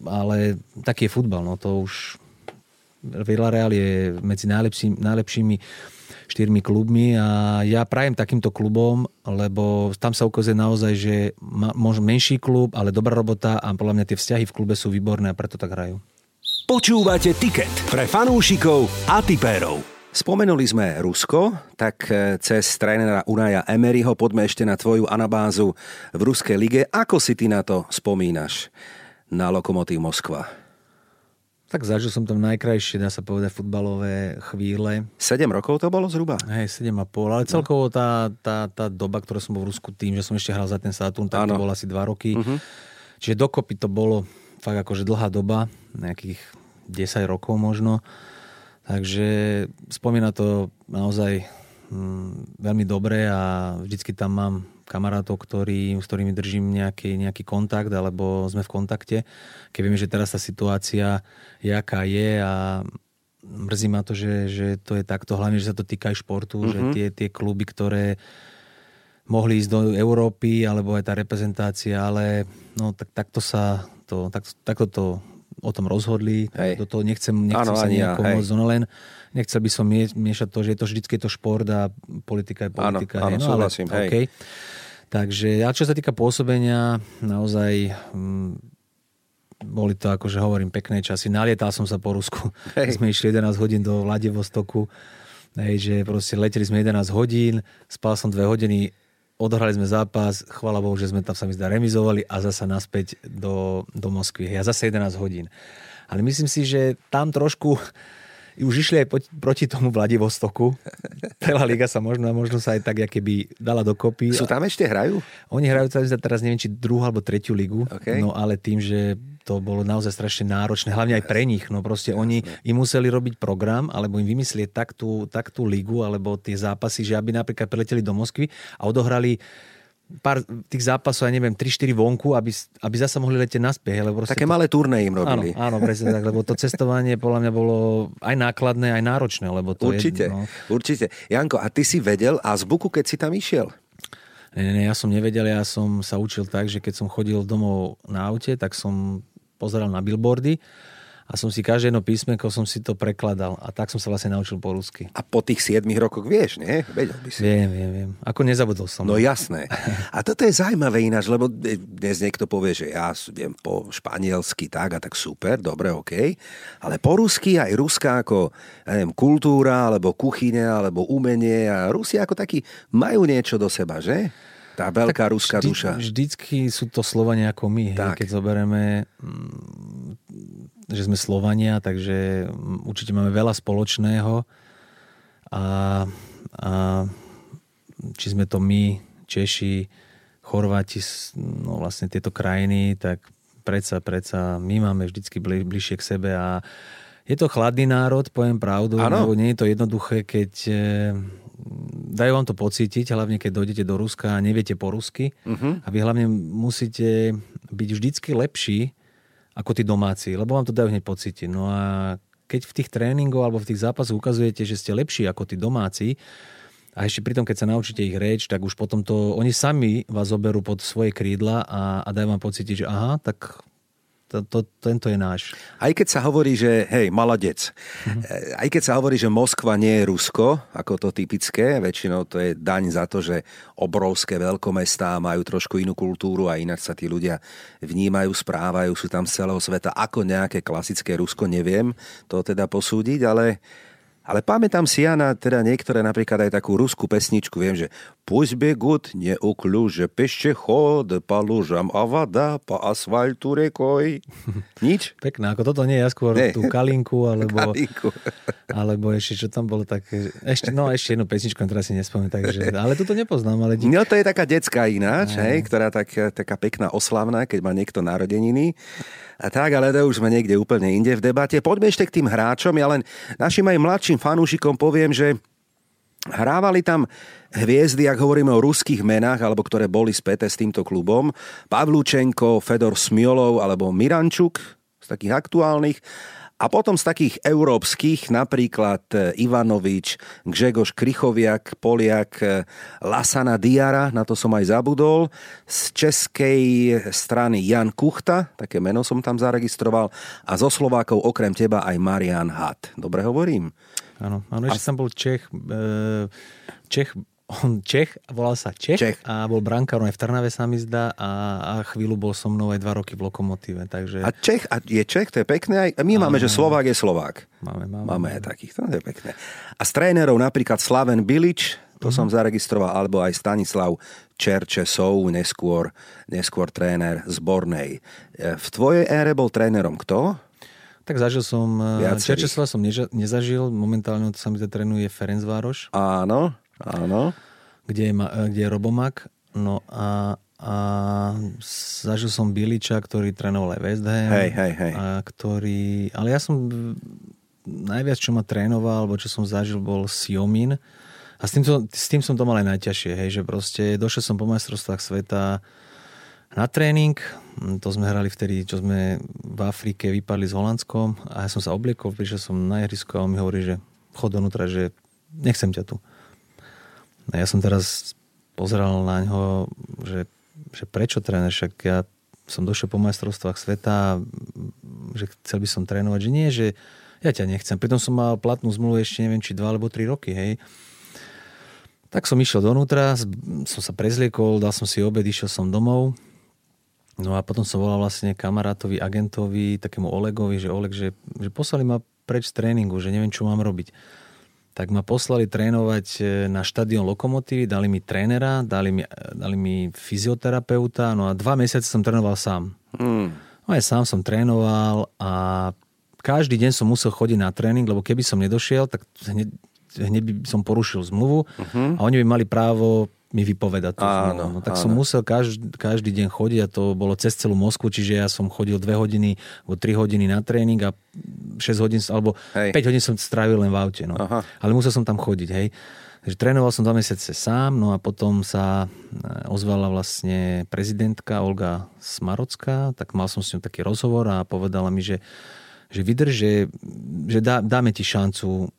ale taký je futbal. No to už Villarreal je medzi najlepší, najlepšími štyrmi klubmi a ja prajem takýmto klubom, lebo tam sa ukazuje naozaj, že možno menší klub, ale dobrá robota a podľa mňa tie vzťahy v klube sú výborné a preto tak hrajú. Počúvate Ticket pre fanúšikov a tipérov. Spomenuli sme Rusko, tak e, cez trénera Unaja Emeryho poďme ešte na tvoju anabázu v Ruskej lige. Ako si ty na to spomínaš na Lokomotív Moskva? Tak zažil som tam najkrajšie, dá sa povedať, futbalové chvíle. 7 rokov to bolo zhruba? Hej, 7,5, ale celkovo tá, tá, tá doba, ktorú som bol v Rusku tým, že som ešte hral za ten Saturn, tak ano. to bolo asi 2 roky. Uh-huh. Čiže dokopy to bolo fakt akože dlhá doba, nejakých 10 rokov možno. Takže spomína to naozaj hm, veľmi dobre a vždycky tam mám kamarátov, ktorý, s ktorými držím nejaký, nejaký kontakt alebo sme v kontakte. Keď vieme, že teraz tá situácia je, aká je a mrzí ma to, že, že to je takto, hlavne, že sa to týka aj športu, mm-hmm. že mhm. tie, tie kluby, ktoré mohli ísť do Európy, alebo aj tá reprezentácia, ale no, tak, takto sa to, tak, takto to o tom rozhodli. Hej. Do toho nechcem, nechcem ano, sa nejako ja, môcť, no len nechcel by som miešať to, že je to vždycky to šport a politika je politika. Áno, áno, no, súhlasím. Ale, hej. Okay. Takže, a čo sa týka pôsobenia, naozaj hm, boli to, akože hovorím, pekné časy. Nalietal som sa po Rusku. Hej. Sme išli 11 hodín do Vladivostoku. Hej, že proste leteli sme 11 hodín, spal som 2 hodiny, odohrali sme zápas, chvala Bohu, že sme tam sa mi zdá remizovali a zasa naspäť do, do Moskvy. Hej, a zase 11 hodín. Ale myslím si, že tam trošku už išli aj proti tomu Vladivostoku. Celá liga sa možno, možno sa aj tak keby dala dokopy. Sú tam ešte hrajú? Oni hrajú teraz neviem, či druhú alebo tretiu ligu. Okay. No ale tým, že to bolo naozaj strašne náročné, hlavne aj pre nich. No proste Jasne. oni im museli robiť program, alebo im vymyslieť tak tú, tak tú ligu, alebo tie zápasy, že aby napríklad preleteli do Moskvy a odohrali pár tých zápasov, ja neviem, 3-4 vonku, aby, aby zase mohli letieť naspäť. Lebo Také to... malé turné im robili. Áno, áno, presne tak, lebo to cestovanie podľa mňa bolo aj nákladné, aj náročné. Lebo to určite, je, no... určite. Janko, a ty si vedel azbuku, keď si tam išiel? Nie, nie, ja som nevedel, ja som sa učil tak, že keď som chodil domov na aute, tak som pozeral na billboardy a som si každé jedno písmenko som si to prekladal a tak som sa vlastne naučil po rusky. A po tých 7 rokoch vieš, nie? Vedel by si. Viem, viem, viem. Ako nezabudol som. No jasné. A toto je zaujímavé ináč, lebo dnes niekto povie, že ja viem po španielsky tak a tak super, dobre, OK. Ale po rusky aj ruská ako ja neviem, kultúra, alebo kuchyňa, alebo umenie a Rusi ako takí majú niečo do seba, že? Tá veľká tak ruská vždy, duša. Vždycky sú to Slovania ako my. Hej, keď zoberieme, mm, že sme Slovania, takže mm, určite máme veľa spoločného. A, a či sme to my, Češi, Chorváti, no vlastne tieto krajiny, tak predsa, predsa my máme vždycky bli, bližšie k sebe a je to chladný národ, poviem pravdu, ano. lebo nie je to jednoduché, keď dajú vám to pocítiť, hlavne keď dojdete do Ruska a neviete po rusky. Uh-huh. A vy hlavne musíte byť vždycky lepší ako tí domáci, lebo vám to dajú hneď pocítiť. No a keď v tých tréningoch alebo v tých zápasoch ukazujete, že ste lepší ako tí domáci, A ešte pritom, keď sa naučíte ich reč, tak už potom to, oni sami vás zoberú pod svoje krídla a, a dajú vám pocítiť, že aha, tak to, to, tento je náš. Aj keď sa hovorí, že hej, maladec, mm-hmm. aj keď sa hovorí, že Moskva nie je Rusko, ako to typické, väčšinou to je daň za to, že obrovské veľkomestá majú trošku inú kultúru a inak sa tí ľudia vnímajú, správajú, sú tam z celého sveta ako nejaké klasické Rusko, neviem to teda posúdiť, ale ale pamätám si ja na teda niektoré napríklad aj takú ruskú pesničku, viem, že Пусть бегут неуклюже пешеход по лужам, a voda po asfaltu rekoj. Nič? Pekné, ako toto nie, ja skôr nie. tú kalinku, alebo, kalinku. alebo ešte, čo tam bolo také, ešte, no ešte jednu pesničku, ktorá si nespomínam, takže, ale toto nepoznám, ale... Dík. No to je taká detská ináč, hej, ktorá tak, taká pekná oslavná, keď má niekto narodeniny. Tak, ale to už sme niekde úplne inde v debate. Poďme ešte k tým hráčom. Ja len našim aj mladším fanúšikom poviem, že Hrávali tam hviezdy, ak hovoríme o ruských menách, alebo ktoré boli späté s týmto klubom. Pavlúčenko, Fedor Smiolov alebo Mirančuk z takých aktuálnych. A potom z takých európskych, napríklad e, Ivanovič, Gžegoš Krychoviak, Poliak, e, Lasana Diara, na to som aj zabudol. Z českej strany Jan Kuchta, také meno som tam zaregistroval. A zo Slovákov okrem teba aj Marian Hat. Dobre hovorím? Áno, áno ešte a... som bol Čech, e, Čech on Čech, volal sa Čech, Čech. a bol brankárom aj v Trnave sa mi zdá a, a chvíľu bol so mnou aj dva roky v Lokomotíve. Takže... A Čech, a je Čech, to je pekné. Aj, my máme, máme, že Slovák je Slovák. Máme, máme. Máme aj takých, to je pekné. A z trénerov napríklad Slaven Bilič, to mm. som zaregistroval, alebo aj Stanislav Čerčesov, neskôr, neskôr tréner zbornej. E, v tvojej ére bol trénerom kto? Tak zažil som, e, Čerčesova som nezažil, momentálne sa mi trénuje Ferencvároš. Áno. Áno. Kde je, kde je Robomak. No a, a zažil som Biliča, ktorý trénoval aj West Ham. Hej, hej, hej. A ktorý, ale ja som najviac, čo ma trénoval, alebo čo som zažil, bol Siomin. A s tým, to, s tým som to mal aj najťažšie, hej, že proste došiel som po majstrovstvách sveta na tréning, to sme hrali vtedy, čo sme v Afrike vypadli s Holandskom a ja som sa obliekol, prišiel som na ihrisko a on mi hovorí, že chod donútra, že nechcem ťa tu. A ja som teraz pozeral na ňo, že, že prečo tréner, však ja som došiel po majstrovstvách sveta, že chcel by som trénovať, že nie, že ja ťa nechcem. Pritom som mal platnú zmluvu ešte neviem, či dva alebo tri roky, hej. Tak som išiel donútra, som sa prezliekol, dal som si obed, išiel som domov. No a potom som volal vlastne kamarátovi, agentovi, takému Olegovi, že Oleg, že, že poslali ma preč z tréningu, že neviem, čo mám robiť tak ma poslali trénovať e, na štadión Lokomotívy, dali mi trénera, dali mi, dali mi fyzioterapeuta, no a dva mesiace som trénoval sám. Hmm. No aj sám som trénoval a každý deň som musel chodiť na tréning, lebo keby som nedošiel, tak hneď, hneď by som porušil zmluvu uh-huh. a oni by mali právo mi vypovedať. Tú áno, no, tak áno. som musel každý, každý deň chodiť a to bolo cez celú Moskvu, čiže ja som chodil 2 hodiny alebo 3 hodiny na tréning a 6 hodín alebo hej. 5 hodín som strávil len v aute. No. Ale musel som tam chodiť, hej. Takže trénoval som 2 mesiace sám, no a potom sa e, ozvala vlastne prezidentka Olga Smarocká, tak mal som s ňou taký rozhovor a povedala mi, že že vydrž, že, že dá, dáme ti šancu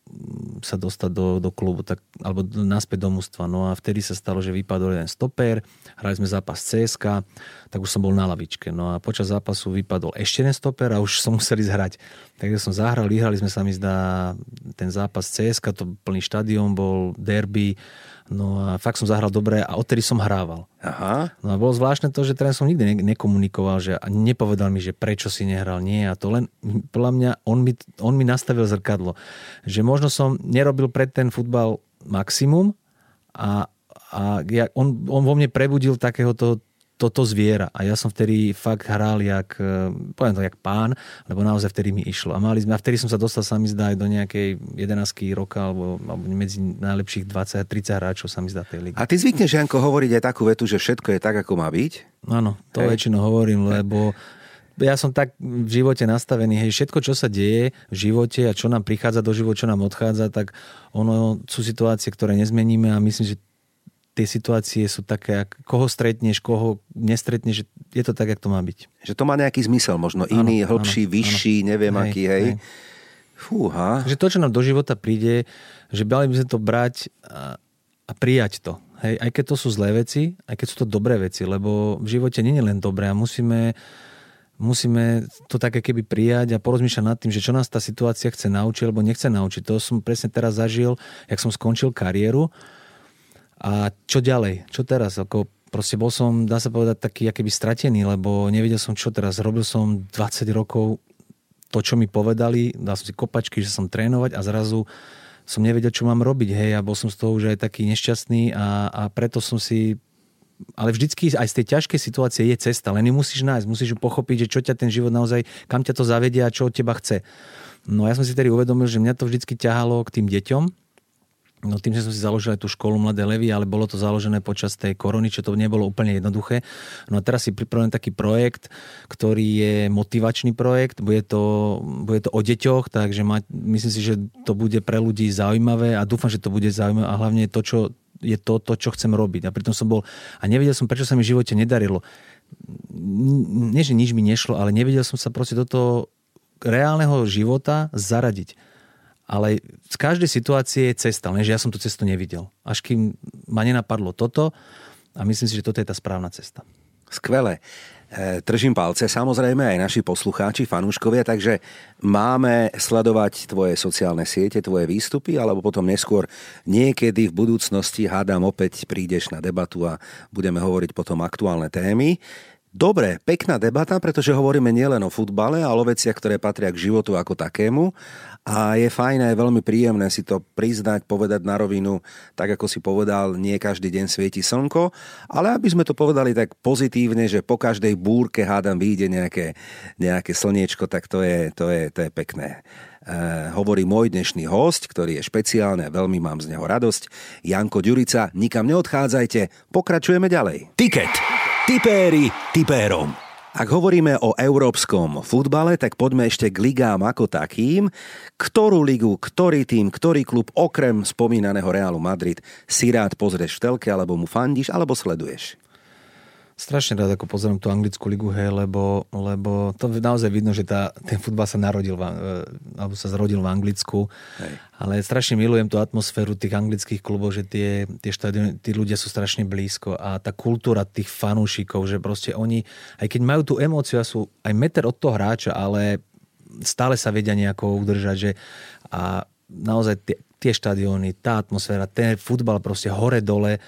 sa dostať do, do klubu, tak, alebo naspäť do mústva. No a vtedy sa stalo, že vypadol jeden stoper, hrali sme zápas CSK, tak už som bol na lavičke. No a počas zápasu vypadol ešte jeden stoper a už som musel ísť hrať. Takže som zahral, vyhrali sme sa mi zdá ten zápas CSK, to plný štadión bol, derby, No a fakt som zahral dobre a odtedy som hrával. Aha. No a bolo zvláštne to, že teraz som nikdy ne- nekomunikoval, že a nepovedal mi, že prečo si nehral. Nie, a to len, podľa mňa, on mi, on mi nastavil zrkadlo. Že možno som nerobil pred ten futbal maximum a, a ja, on, on vo mne prebudil takéhoto toto zviera. A ja som vtedy fakt hral jak, e, poviem to, jak pán, lebo naozaj vtedy mi išlo. A mali sme, a vtedy som sa dostal sa mi zdá aj do nejakej 11 roka, alebo, alebo medzi najlepších 20-30 hráčov sa mi zdá tej ligy. A ty zvykneš, Janko, hovoriť aj takú vetu, že všetko je tak, ako má byť? Áno, to hej. väčšinou hovorím, lebo ja som tak v živote nastavený, hej, všetko, čo sa deje v živote a čo nám prichádza do života, čo nám odchádza, tak ono sú situácie, ktoré nezmeníme a myslím, že tie situácie sú také, koho stretneš, koho nestretneš, je to tak, jak to má byť. Že to má nejaký zmysel, možno iný, áno, hĺbší, áno, vyšší, áno. neviem hej, aký, hej. hej. Fúha. Že to, čo nám do života príde, že mali by sme to brať a, a a prijať to. Hej, aj keď to sú zlé veci, aj keď sú to dobré veci, lebo v živote nie je len dobré a musíme, musíme to také keby prijať a porozmýšľať nad tým, že čo nás tá situácia chce naučiť alebo nechce naučiť. To som presne teraz zažil, jak som skončil kariéru a čo ďalej, čo teraz, ako proste bol som, dá sa povedať, taký akýby stratený, lebo nevedel som, čo teraz. Robil som 20 rokov to, čo mi povedali, dal som si kopačky, že som trénovať a zrazu som nevedel, čo mám robiť, hej, a bol som z toho už aj taký nešťastný a, a preto som si ale vždycky aj z tej ťažkej situácie je cesta, len ju musíš nájsť, musíš ju pochopiť, že čo ťa ten život naozaj, kam ťa to zavedia a čo od teba chce. No ja som si tedy uvedomil, že mňa to vždycky ťahalo k tým deťom, No tým, že som si založil aj tú školu Mladé Levy, ale bolo to založené počas tej korony, čo to nebolo úplne jednoduché. No a teraz si pripravujem taký projekt, ktorý je motivačný projekt, bude to, bude to o deťoch, takže ma, myslím si, že to bude pre ľudí zaujímavé a dúfam, že to bude zaujímavé a hlavne to, čo je to, to, čo chcem robiť. A pritom som bol, a nevedel som, prečo sa mi v živote nedarilo. Nie, že nič mi nešlo, ale nevedel som sa proste do toho reálneho života zaradiť ale z každej situácie je cesta, lenže ja som tú cestu nevidel. Až kým ma nenapadlo toto a myslím si, že toto je tá správna cesta. Skvelé. E, Tržím palce, samozrejme aj naši poslucháči, fanúškovia, takže máme sledovať tvoje sociálne siete, tvoje výstupy, alebo potom neskôr niekedy v budúcnosti, hádam, opäť prídeš na debatu a budeme hovoriť potom aktuálne témy. Dobre, pekná debata, pretože hovoríme nielen o futbale, ale o veciach, ktoré patria k životu ako takému. A je fajn aj veľmi príjemné si to priznať, povedať na rovinu, tak ako si povedal, nie každý deň svieti slnko, ale aby sme to povedali tak pozitívne, že po každej búrke hádam vyjde nejaké, nejaké slniečko, tak to je, to je, to je pekné. Uh, hovorí môj dnešný host, ktorý je špeciálny a veľmi mám z neho radosť. Janko Ďurica, nikam neodchádzajte, pokračujeme ďalej. Tiket. Tipéri tipérom. Ak hovoríme o európskom futbale, tak poďme ešte k ligám ako takým. Ktorú ligu, ktorý tým, ktorý klub okrem spomínaného Realu Madrid si rád pozrieš v telke, alebo mu fandíš, alebo sleduješ? Strašne rád ako pozerám tú anglickú ligu, hej, lebo, lebo to naozaj vidno, že tá, ten futbal sa narodil, v, e, alebo sa zrodil v Anglicku. Hej. Ale strašne milujem tú atmosféru tých anglických klubov, že tie, tie štadióny, tí ľudia sú strašne blízko a tá kultúra tých fanúšikov, že proste oni, aj keď majú tú emóciu a sú aj meter od toho hráča, ale stále sa vedia nejako udržať, že a naozaj tie, tie štadióny, tá atmosféra, ten futbal proste hore-dole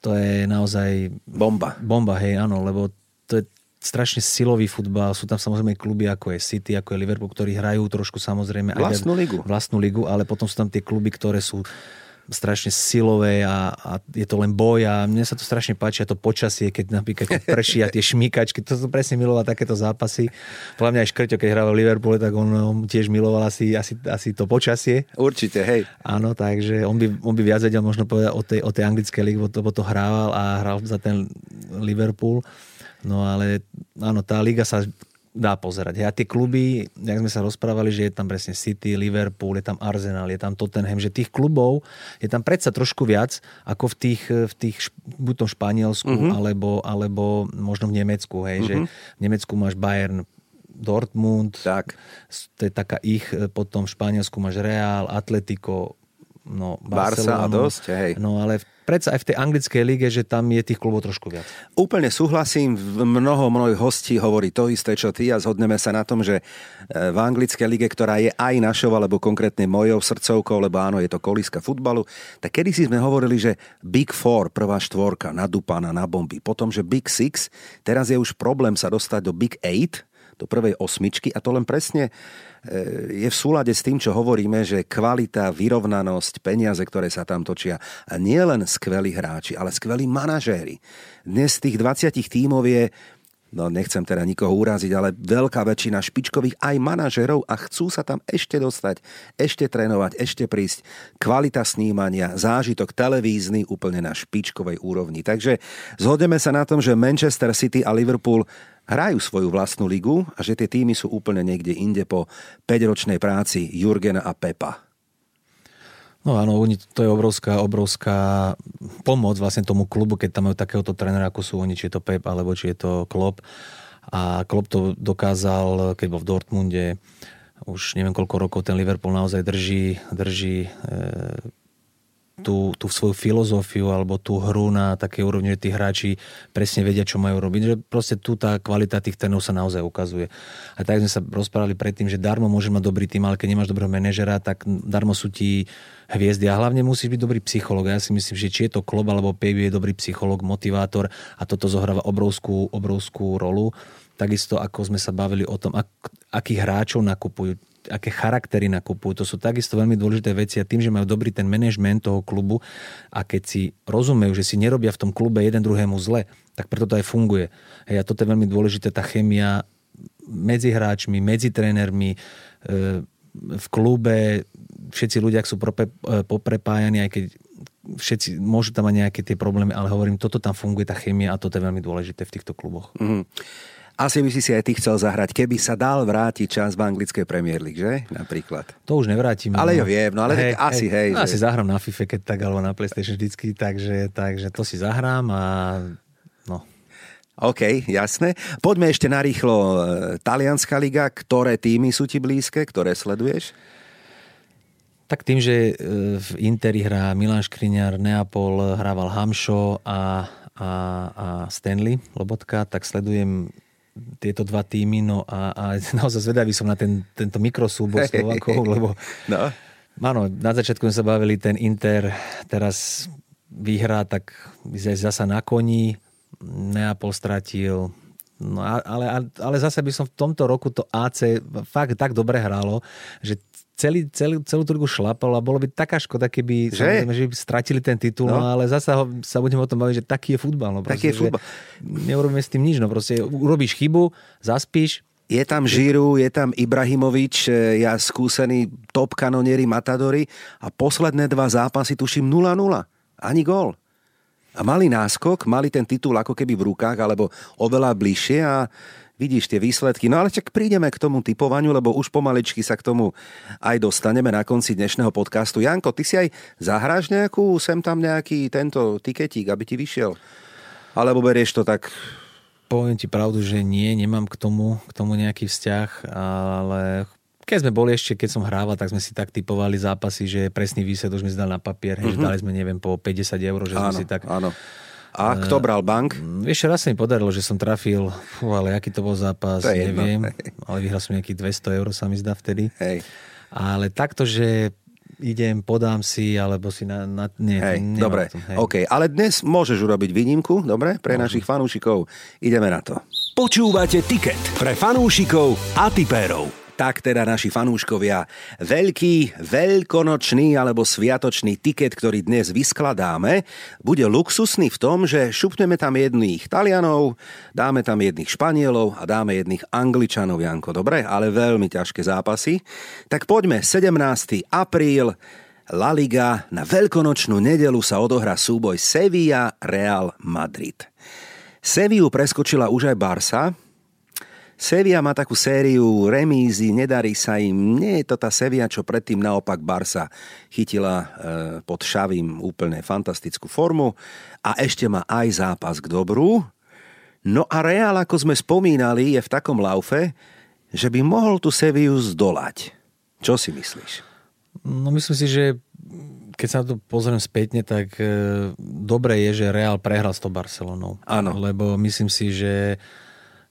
to je naozaj... Bomba. Bomba, hej, áno, lebo to je strašne silový futbal. Sú tam samozrejme kluby ako je City, ako je Liverpool, ktorí hrajú trošku samozrejme... Vlastnú aj ligu. Vlastnú ligu, ale potom sú tam tie kluby, ktoré sú strašne silové a, a je to len boj a mne sa to strašne páči a to počasie, keď napríklad keď prší a tie šmíkačky, to som presne miloval takéto zápasy. Podľa mňa aj Škrťo, keď hral v Liverpoole, tak on, on tiež miloval asi, asi, asi to počasie. Určite, hej. Áno, takže on by, on by viac vedel možno povedať o tej, o tej anglickej ligue, lebo to hrával a hral za ten Liverpool. No ale áno, tá liga sa dá pozerať. A tie kluby, jak sme sa rozprávali, že je tam presne City, Liverpool, je tam Arsenal, je tam Tottenham, že tých klubov je tam predsa trošku viac ako v tých, v tých buď tom Španielsku, uh-huh. alebo, alebo možno v Nemecku. Hej, uh-huh. že v Nemecku máš Bayern, Dortmund, tak. to je taká ich, potom v Španielsku máš Real, Atletico, no, Barca a dosť, hej. No ale predsa aj v tej anglickej lige, že tam je tých klubov trošku viac. Úplne súhlasím, mnoho mojich hostí hovorí to isté, čo ty a zhodneme sa na tom, že e, v anglickej lige, ktorá je aj našou, alebo konkrétne mojou srdcovkou, lebo áno, je to kolíska futbalu, tak kedy si sme hovorili, že Big Four, prvá štvorka, nadúpaná na bomby, potom, že Big Six, teraz je už problém sa dostať do Big Eight, do prvej osmičky a to len presne je v súlade s tým, čo hovoríme, že kvalita, vyrovnanosť, peniaze, ktoré sa tam točia a nie len skvelí hráči, ale skvelí manažéri. Dnes z tých 20 tímov je no nechcem teda nikoho uraziť, ale veľká väčšina špičkových aj manažerov a chcú sa tam ešte dostať, ešte trénovať, ešte prísť. Kvalita snímania, zážitok televízny úplne na špičkovej úrovni. Takže zhodneme sa na tom, že Manchester City a Liverpool hrajú svoju vlastnú ligu a že tie týmy sú úplne niekde inde po 5-ročnej práci Jurgena a Pepa. No áno, to je obrovská, obrovská pomoc vlastne tomu klubu, keď tam majú takéhoto trénera, ako sú oni, či je to Pep, alebo či je to Klopp. A Klopp to dokázal, keď bol v Dortmunde, už neviem koľko rokov ten Liverpool naozaj drží, drží e, tú, tú svoju filozofiu alebo tú hru na také úrovni, že tí hráči presne vedia, čo majú robiť. Že proste tu tá kvalita tých tenov sa naozaj ukazuje. A tak sme sa rozprávali predtým, že darmo môže mať dobrý tým, ale keď nemáš dobrého manažera, tak darmo sú ti hviezdy a hlavne musíš byť dobrý psychológ. Ja si myslím, že či je to klub alebo Pavey je dobrý psychológ, motivátor a toto zohráva obrovskú, obrovskú rolu. Takisto ako sme sa bavili o tom, ak, akých hráčov nakupujú aké charaktery nakupujú. To sú takisto veľmi dôležité veci a tým, že majú dobrý ten manažment toho klubu a keď si rozumejú, že si nerobia v tom klube jeden druhému zle, tak preto to aj funguje. Hej, a toto je veľmi dôležité, tá chemia medzi hráčmi, medzi trénermi, e, v klube, všetci ľudia sú e, poprepájani, aj keď všetci môžu tam mať nejaké tie problémy, ale hovorím, toto tam funguje, tá chemia a toto je veľmi dôležité v týchto kluboch. Mm. Asi by si si aj ty chcel zahrať, keby sa dal vrátiť čas v anglickej Premier League, že? Napríklad. To už nevrátim. Ale no. ja viem, no ale hej, asi hej. hej že... Asi zahrám na FIFA, keď tak, alebo na PlayStation vždycky, takže, takže to si zahrám a no. OK, jasné. Poďme ešte narýchlo. E, Talianská liga, ktoré týmy sú ti blízke, ktoré sleduješ? Tak tým, že e, v Interi hrá Milan Škriňar, Neapol hrával Hamšo a, a, a Stanley Lobotka, tak sledujem tieto dva týmy, no a, a naozaj zvedavý som na ten, tento mikrosúbor Slovakov, lebo no. áno, na začiatku sme sa bavili, ten Inter teraz vyhrá, tak zasa na koni, Neapol stratil, No ale, ale zase by som v tomto roku to AC fakt tak dobre hralo, že celý, celý, celú ligu šlapal a bolo by taká škoda, keby že, že by stratili ten titul, no. no ale zase ho, sa budeme o tom baviť, že taký je futbal. No, proste, taký je futbal. Neurobíme s tým nič, no proste urobíš chybu, zaspíš, je tam Žiru, je tam Ibrahimovič, e, ja skúsený top kanonieri Matadori a posledné dva zápasy tuším 0-0. Ani gól. A mali náskok, mali ten titul ako keby v rukách, alebo oveľa bližšie a vidíš tie výsledky. No ale čak prídeme k tomu typovaniu, lebo už pomaličky sa k tomu aj dostaneme na konci dnešného podcastu. Janko, ty si aj zahráš nejakú, sem tam nejaký tento tiketík, aby ti vyšiel? Alebo berieš to tak Poviem ti pravdu, že nie, nemám k tomu, k tomu nejaký vzťah, ale keď sme boli ešte, keď som hrával, tak sme si tak typovali zápasy, že presný výsledok už sme zdali na papier, mm-hmm. že dali sme, neviem, po 50 eur, že áno, sme si tak... Áno. A kto bral bank? Vieš, raz sa mi podarilo, že som trafil, fú, ale aký to bol zápas, to neviem. Jedno, ale vyhral som nejakých 200 eur, sa mi zdá vtedy. Hej. Ale takto, že idem, podám si, alebo si na... na nie, hej, dobre, tom, hej. OK. Ale dnes môžeš urobiť výnimku, dobre, pre Môžem. našich fanúšikov. Ideme na to. Počúvate Ticket pre fanúšikov a tipérov tak teda naši fanúškovia. Veľký, veľkonočný alebo sviatočný tiket, ktorý dnes vyskladáme, bude luxusný v tom, že šupneme tam jedných Talianov, dáme tam jedných Španielov a dáme jedných Angličanov, Janko. Dobre, ale veľmi ťažké zápasy. Tak poďme, 17. apríl, La Liga, na veľkonočnú nedelu sa odohrá súboj Sevilla Real Madrid. Seviu preskočila už aj Barsa, Sevilla má takú sériu remízy, nedarí sa im. Nie je to tá Sevilla, čo predtým naopak Barsa chytila e, pod Šavím úplne fantastickú formu a ešte má aj zápas k dobru. No a Real, ako sme spomínali, je v takom laufe, že by mohol tú Seviu zdolať. Čo si myslíš? No myslím si, že keď sa na to pozriem spätne, tak e, dobre je, že Real prehral s tou Barcelonou. Áno. Lebo myslím si, že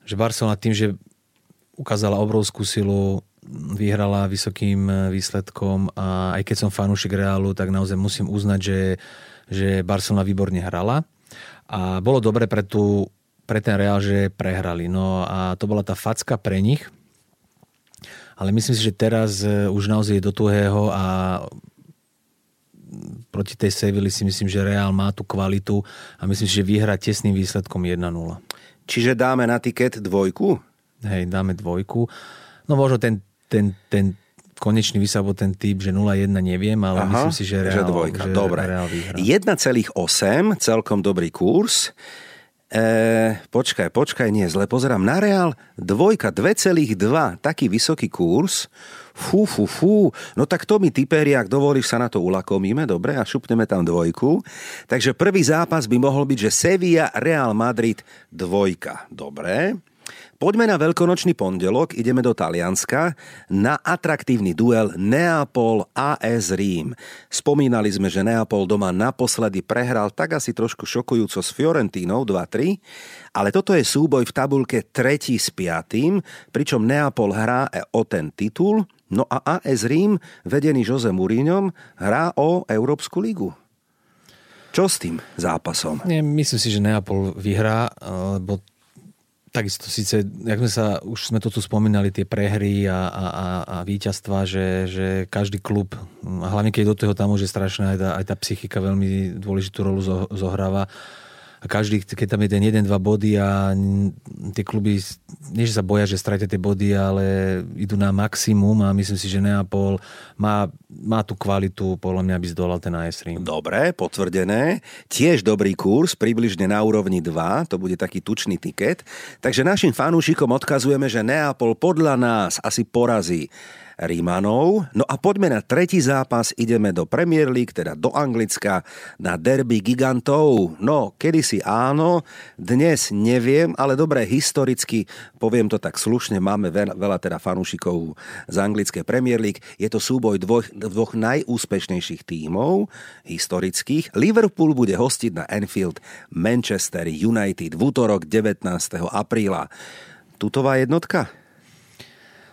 že Barcelona tým, že ukázala obrovskú silu, vyhrala vysokým e, výsledkom a aj keď som fanúšik Reálu, tak naozaj musím uznať, že, že Barcelona výborne hrala a bolo dobre pre, tú, pre ten Reál, že prehrali. No a to bola tá facka pre nich, ale myslím si, že teraz e, už naozaj je do tuhého a proti tej Sevilli si myslím, že Reál má tú kvalitu a myslím si, že vyhrá tesným výsledkom 1-0. Čiže dáme na tiket dvojku? Hej, dáme dvojku. No možno ten, ten, ten konečný výsledok, ten typ, že 0-1 neviem, ale Aha, myslím si, že Real, že dvojka. Že Dobre. Real 1,8, celkom dobrý kurz. E, počkaj, počkaj, nie, zle pozerám na Real. Dvojka, 2,2, taký vysoký kurz. Fú, fú, fú. No tak to mi typeri, ak dovolíš sa na to ulakomíme, dobre, a šupneme tam dvojku. Takže prvý zápas by mohol byť, že Sevilla, Real Madrid, dvojka. Dobre. Poďme na veľkonočný pondelok, ideme do Talianska na atraktívny duel Neapol AS Rím. Spomínali sme, že Neapol doma naposledy prehral tak asi trošku šokujúco s Fiorentínou 2-3, ale toto je súboj v tabulke tretí s piatým, pričom Neapol hrá o ten titul, no a AS Rím, vedený Jose Mourinhom, hrá o Európsku ligu. Čo s tým zápasom? Nie, myslím si, že Neapol vyhrá, lebo Takisto síce, jak sme sa, už sme to tu spomínali, tie prehry a, a, a, a víťazstva, že, že každý klub, a hlavne keď do toho tam už je strašná aj tá, aj tá psychika veľmi dôležitú rolu zohráva, a každý, keď tam je ten jeden, dva body a tie kluby, nie že sa boja, že stratia tie body, ale idú na maximum a myslím si, že Neapol má, má tú kvalitu, podľa mňa, aby zdolal ten AS Rim. Dobre, potvrdené. Tiež dobrý kurz, približne na úrovni 2, to bude taký tučný tiket. Takže našim fanúšikom odkazujeme, že Neapol podľa nás asi porazí Rímanov. No a poďme na tretí zápas, ideme do Premier League, teda do Anglicka, na derby gigantov. No, kedysi áno, dnes neviem, ale dobre, historicky, poviem to tak slušne, máme veľa, veľa teda fanúšikov z anglickej Premier League. Je to súboj dvoch, dvoch najúspešnejších tímov historických. Liverpool bude hostiť na Anfield Manchester United v útorok 19. apríla. Tutová jednotka?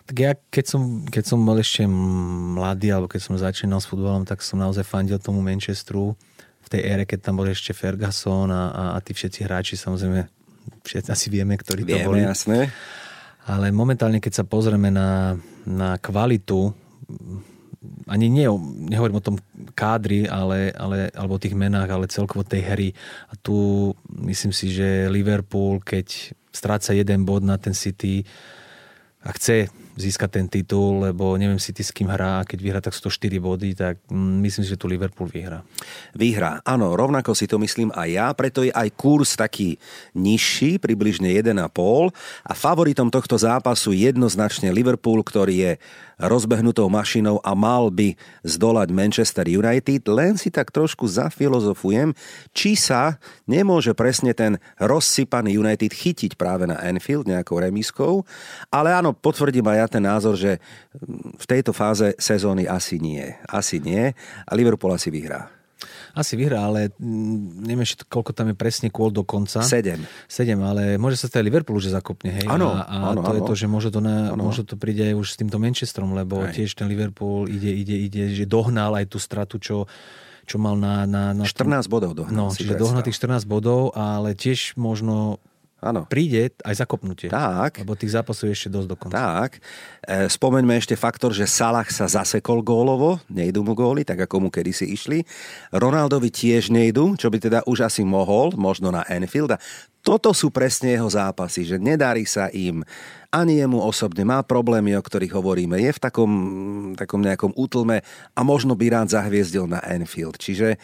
Tak ja, keď som, keď som bol ešte mladý, alebo keď som začínal s futbolom, tak som naozaj fandil tomu Manchesteru v tej ére, keď tam bol ešte Ferguson a, a, a tí všetci hráči, samozrejme, všetci asi vieme, ktorí vieme, to boli. jasné. Ale momentálne, keď sa pozrieme na, na kvalitu, ani nie, nehovorím o tom kádri, ale, ale, alebo o tých menách, ale celkovo tej hry. A tu myslím si, že Liverpool, keď stráca jeden bod na ten City a chce získať ten titul, lebo neviem si ty s kým hrá keď vyhrá tak 104 body, tak mm, myslím že tu Liverpool vyhrá. Vyhrá, áno, rovnako si to myslím aj ja, preto je aj kurz taký nižší, približne 1,5 a favoritom tohto zápasu jednoznačne Liverpool, ktorý je rozbehnutou mašinou a mal by zdolať Manchester United, len si tak trošku zafilozofujem, či sa nemôže presne ten rozsypaný United chytiť práve na Anfield nejakou remiskou, ale áno, potvrdím aj ja ten názor, že v tejto fáze sezóny asi nie. Asi nie a Liverpool asi vyhrá. Asi vyhrá, ale mm, neviem ešte, koľko tam je presne kôl do konca. Sedem. Sedem, ale môže sa stať Liverpool, že zakopne, hej? Áno, a, a áno, to áno. je to, že môže to, na, môže to príde aj už s týmto Manchesterom, lebo Hej. tiež ten Liverpool ide, ide, ide, že dohnal aj tú stratu, čo, čo mal na... na, na 14 bodov dohnal. No, čiže dohnal tých 14 bodov, ale tiež možno Áno. príde aj zakopnutie. Tak. Lebo tých zápasov je ešte dosť do konca. Tak. E, spomeňme ešte faktor, že Salah sa zasekol gólovo, nejdu mu góly, tak ako mu kedysi išli. Ronaldovi tiež nejdu, čo by teda už asi mohol, možno na Anfield. A toto sú presne jeho zápasy, že nedarí sa im ani jemu osobne, má problémy, o ktorých hovoríme, je v takom, takom nejakom útlme a možno by rád zahviezdil na Anfield. Čiže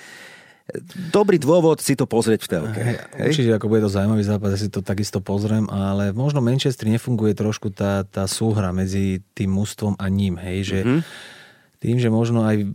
dobrý dôvod si to pozrieť v telke. Hej, určite ako bude to zaujímavý zápas, ja si to takisto pozriem, ale možno Manchester nefunguje trošku tá, tá súhra medzi tým mústvom a ním, hej, že Mhm. tým, že možno aj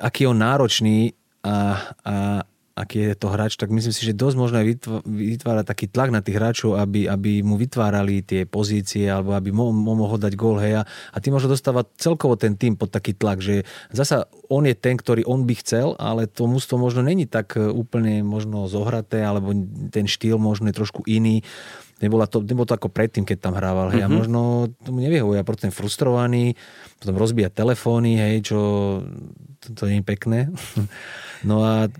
aký on náročný a, a aký je to hráč, tak myslím si, že dosť možno vytvára taký tlak na tých hráčov, aby, aby mu vytvárali tie pozície alebo aby mo- mo- mohol dať gól hej, a, a tým možno dostáva celkovo ten tým pod taký tlak, že zasa on je ten, ktorý on by chcel, ale to mústvo možno není tak e, úplne možno zohraté, alebo ten štýl možno je trošku iný. Nebola to, nebolo to ako predtým, keď tam hrával. Hej, mm-hmm. a možno tomu nevyhovuje. A potom frustrovaný, potom rozbíja telefóny, hej, čo to, to nie je pekné. no a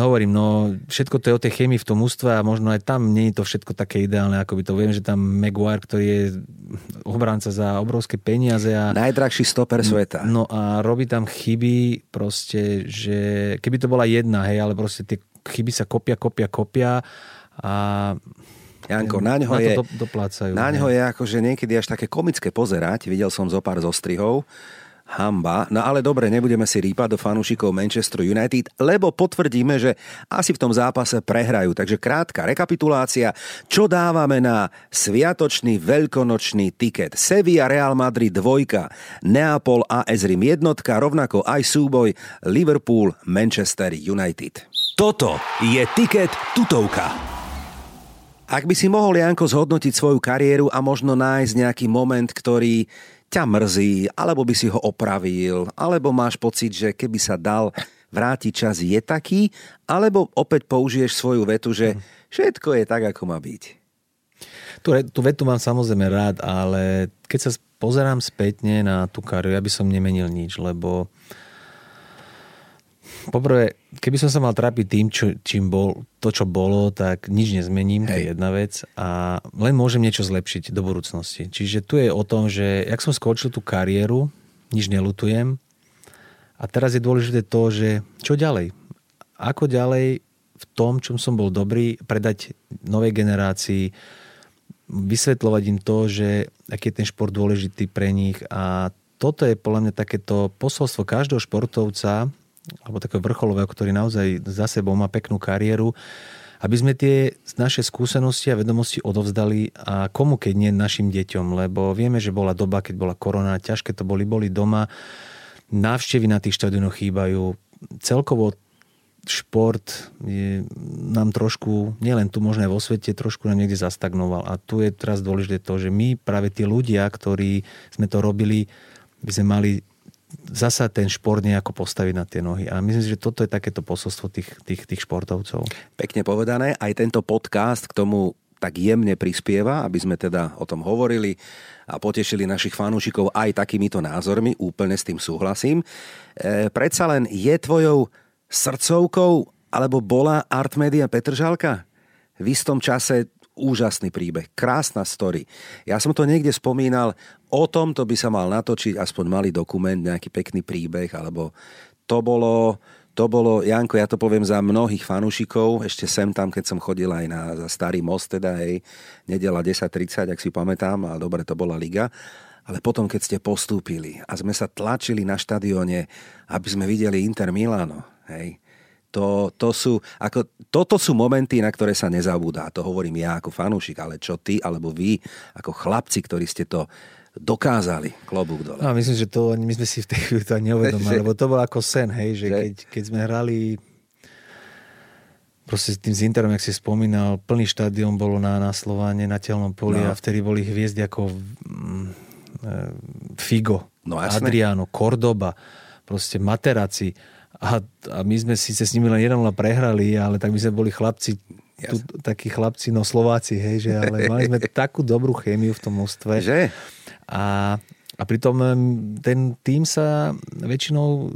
hovorím, no všetko to je o tej chemii v tom ústve a možno aj tam nie je to všetko také ideálne, ako by to viem, že tam Maguire, ktorý je obránca za obrovské peniaze a Najdrahší stoper sveta. No a robí tam chyby proste, že keby to bola jedna, hej, ale proste tie chyby sa kopia, kopia, kopia a Janko, na ňo na je... doplácajú. Na hej. ňo je akože niekedy až také komické pozerať. Videl som zo pár zostrihov. Hamba. No ale dobre, nebudeme si rýpať do fanúšikov Manchester United, lebo potvrdíme, že asi v tom zápase prehrajú. Takže krátka rekapitulácia. Čo dávame na sviatočný veľkonočný tiket? Sevilla Real Madrid 2, Neapol AS Rim 1, rovnako aj súboj Liverpool Manchester United. Toto je tiket tutovka. Ak by si mohol, Janko, zhodnotiť svoju kariéru a možno nájsť nejaký moment, ktorý ťa mrzí, alebo by si ho opravil, alebo máš pocit, že keby sa dal vrátiť čas, je taký, alebo opäť použiješ svoju vetu, že všetko je tak, ako má byť. Tú, tú vetu mám samozrejme rád, ale keď sa pozerám spätne na tú kariéru, ja by som nemenil nič, lebo poprvé, keby som sa mal trápiť tým, čo, čím bol, to, čo bolo, tak nič nezmením, Hej. to je jedna vec a len môžem niečo zlepšiť do budúcnosti. Čiže tu je o tom, že jak som skončil tú kariéru, nič nelutujem a teraz je dôležité to, že čo ďalej? Ako ďalej v tom, čom som bol dobrý, predať novej generácii, vysvetľovať im to, že aký je ten šport dôležitý pre nich a toto je podľa mňa takéto posolstvo každého športovca, alebo takého vrcholového, ktorý naozaj za sebou má peknú kariéru, aby sme tie naše skúsenosti a vedomosti odovzdali a komu keď nie našim deťom, lebo vieme, že bola doba, keď bola korona, ťažké to boli, boli doma, návštevy na tých štadionoch chýbajú, celkovo šport je, nám trošku, nielen tu možné vo svete, trošku nám niekde zastagnoval. A tu je teraz dôležité to, že my práve tí ľudia, ktorí sme to robili, by sme mali zasa ten šport nejako postaviť na tie nohy. A myslím si, že toto je takéto posolstvo tých, tých, tých športovcov. Pekne povedané, aj tento podcast k tomu tak jemne prispieva, aby sme teda o tom hovorili a potešili našich fanúšikov aj takýmito názormi, úplne s tým súhlasím. E, predsa len je tvojou srdcovkou alebo bola Artmedia Petržalka? V istom čase úžasný príbeh, krásna story. Ja som to niekde spomínal, o tom to by sa mal natočiť aspoň malý dokument, nejaký pekný príbeh, alebo to bolo, to bolo, Janko, ja to poviem za mnohých fanúšikov, ešte sem tam, keď som chodil aj na za starý most, teda hej, nedela 10.30, ak si pamätám, ale dobre, to bola liga. Ale potom, keď ste postúpili a sme sa tlačili na štadióne, aby sme videli Inter Milano, hej, to, to sú, ako, toto sú momenty, na ktoré sa nezabúda. To hovorím ja ako fanúšik, ale čo ty alebo vy ako chlapci, ktorí ste to dokázali klobúk dole. No, myslím, že to my sme si v tej chvíli to ani neuvedomali, lebo to bol ako sen, hej, že, že? Keď, keď sme hrali proste s tým z Interom, jak si spomínal, plný štadión bolo na, na Slováne, na telnom poli no. a vtedy boli hviezdy ako mm, e, Figo, no, Adriano, Cordoba, proste Materaci a, a my sme síce s nimi len jeden prehrali, ale tak my sme boli chlapci, tu, takí chlapci, no Slováci, hej, že, ale mali sme takú dobrú chémiu v tom mústve. Že? A, a pritom ten tým sa väčšinou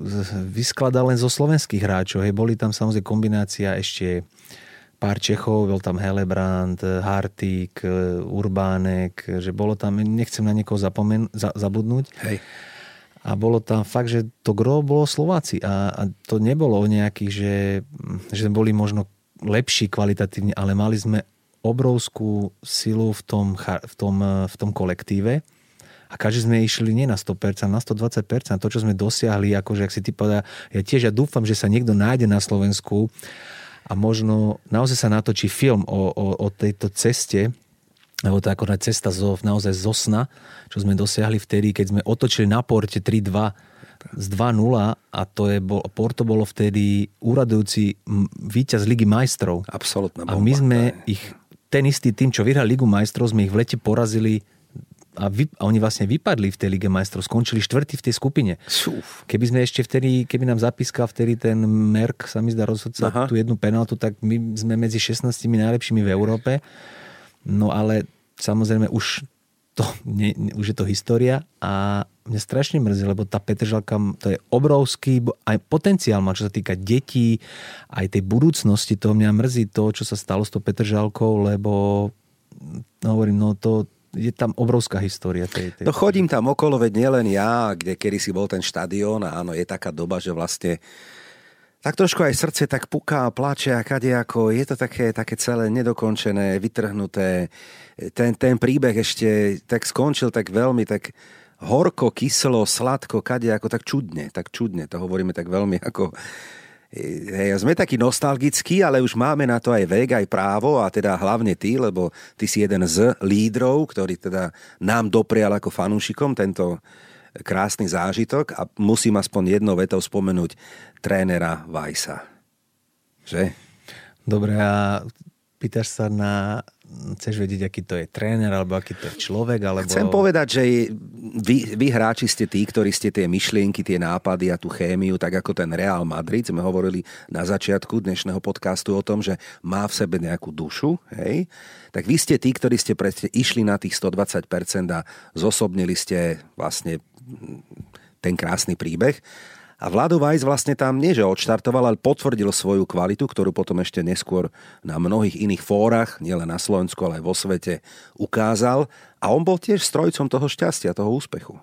vyskladal len zo slovenských hráčov. Hej, boli tam samozrejme kombinácia ešte pár Čechov, bol tam Helebrand, Hartík, Urbánek, že bolo tam, nechcem na niekoho zapomen- za- zabudnúť. Hej a bolo tam fakt, že to gro bolo Slováci. A, a to nebolo o nejakých, že, že boli možno lepší kvalitatívne, ale mali sme obrovskú silu v tom, v tom, v tom kolektíve. A každý sme išli nie na 100%, na 120%. To, čo sme dosiahli, akože ak si ty povedal, ja tiež ja dúfam, že sa niekto nájde na Slovensku a možno naozaj sa natočí film o, o, o tejto ceste, lebo to je ako cesta zo, naozaj zo sna, čo sme dosiahli vtedy, keď sme otočili na porte 3-2 z 2-0 a to je, bol, Porto bolo vtedy úradujúci víťaz Ligy majstrov. Absolutná bomba. A my sme ich, ten istý tým, čo vyhral Ligu majstrov, sme ich v lete porazili a, vy, a oni vlastne vypadli v tej Lige majstrov, skončili štvrtí v tej skupine. Uf. Keby sme ešte vtedy, keby nám zapískal vtedy ten Merk, sa mi zdá rozhodca, Aha. tú jednu penaltu, tak my sme medzi 16 najlepšími v Európe. No ale samozrejme už to, nie, už je to história a mňa strašne mrzí, lebo tá Petržalka, to je obrovský aj potenciál má, čo sa týka detí, aj tej budúcnosti, to mňa mrzí to, čo sa stalo s tou Petržalkou, lebo no, hovorím, no to, je tam obrovská história. Tej, tej... No chodím tam okolo, veď nielen ja, kde kedy si bol ten štadión a áno, je taká doba, že vlastne tak trošku aj srdce tak puká, plače a kade ako je to také, také celé nedokončené, vytrhnuté. Ten, ten príbeh ešte tak skončil tak veľmi tak horko, kyslo, sladko, kade ako tak čudne, tak čudne. To hovoríme tak veľmi ako Hej, sme takí nostalgickí, ale už máme na to aj vek, aj právo a teda hlavne ty, lebo ty si jeden z lídrov, ktorý teda nám doprial ako fanúšikom tento, krásny zážitok a musím aspoň jednou vetou spomenúť trénera Vajsa. Že? Dobre, a pýtaš sa na... Chceš vedieť, aký to je tréner, alebo aký to je človek, alebo... Chcem povedať, že vy, vy hráči ste tí, ktorí ste tie myšlienky, tie nápady a tú chémiu, tak ako ten Real Madrid, sme hovorili na začiatku dnešného podcastu o tom, že má v sebe nejakú dušu, hej? Tak vy ste tí, ktorí ste presne išli na tých 120% a zosobnili ste vlastne ten krásny príbeh. A Vlado Vajs vlastne tam nie, že odštartoval, ale potvrdil svoju kvalitu, ktorú potom ešte neskôr na mnohých iných fórach, nielen na Slovensku, ale aj vo svete, ukázal. A on bol tiež strojcom toho šťastia, toho úspechu.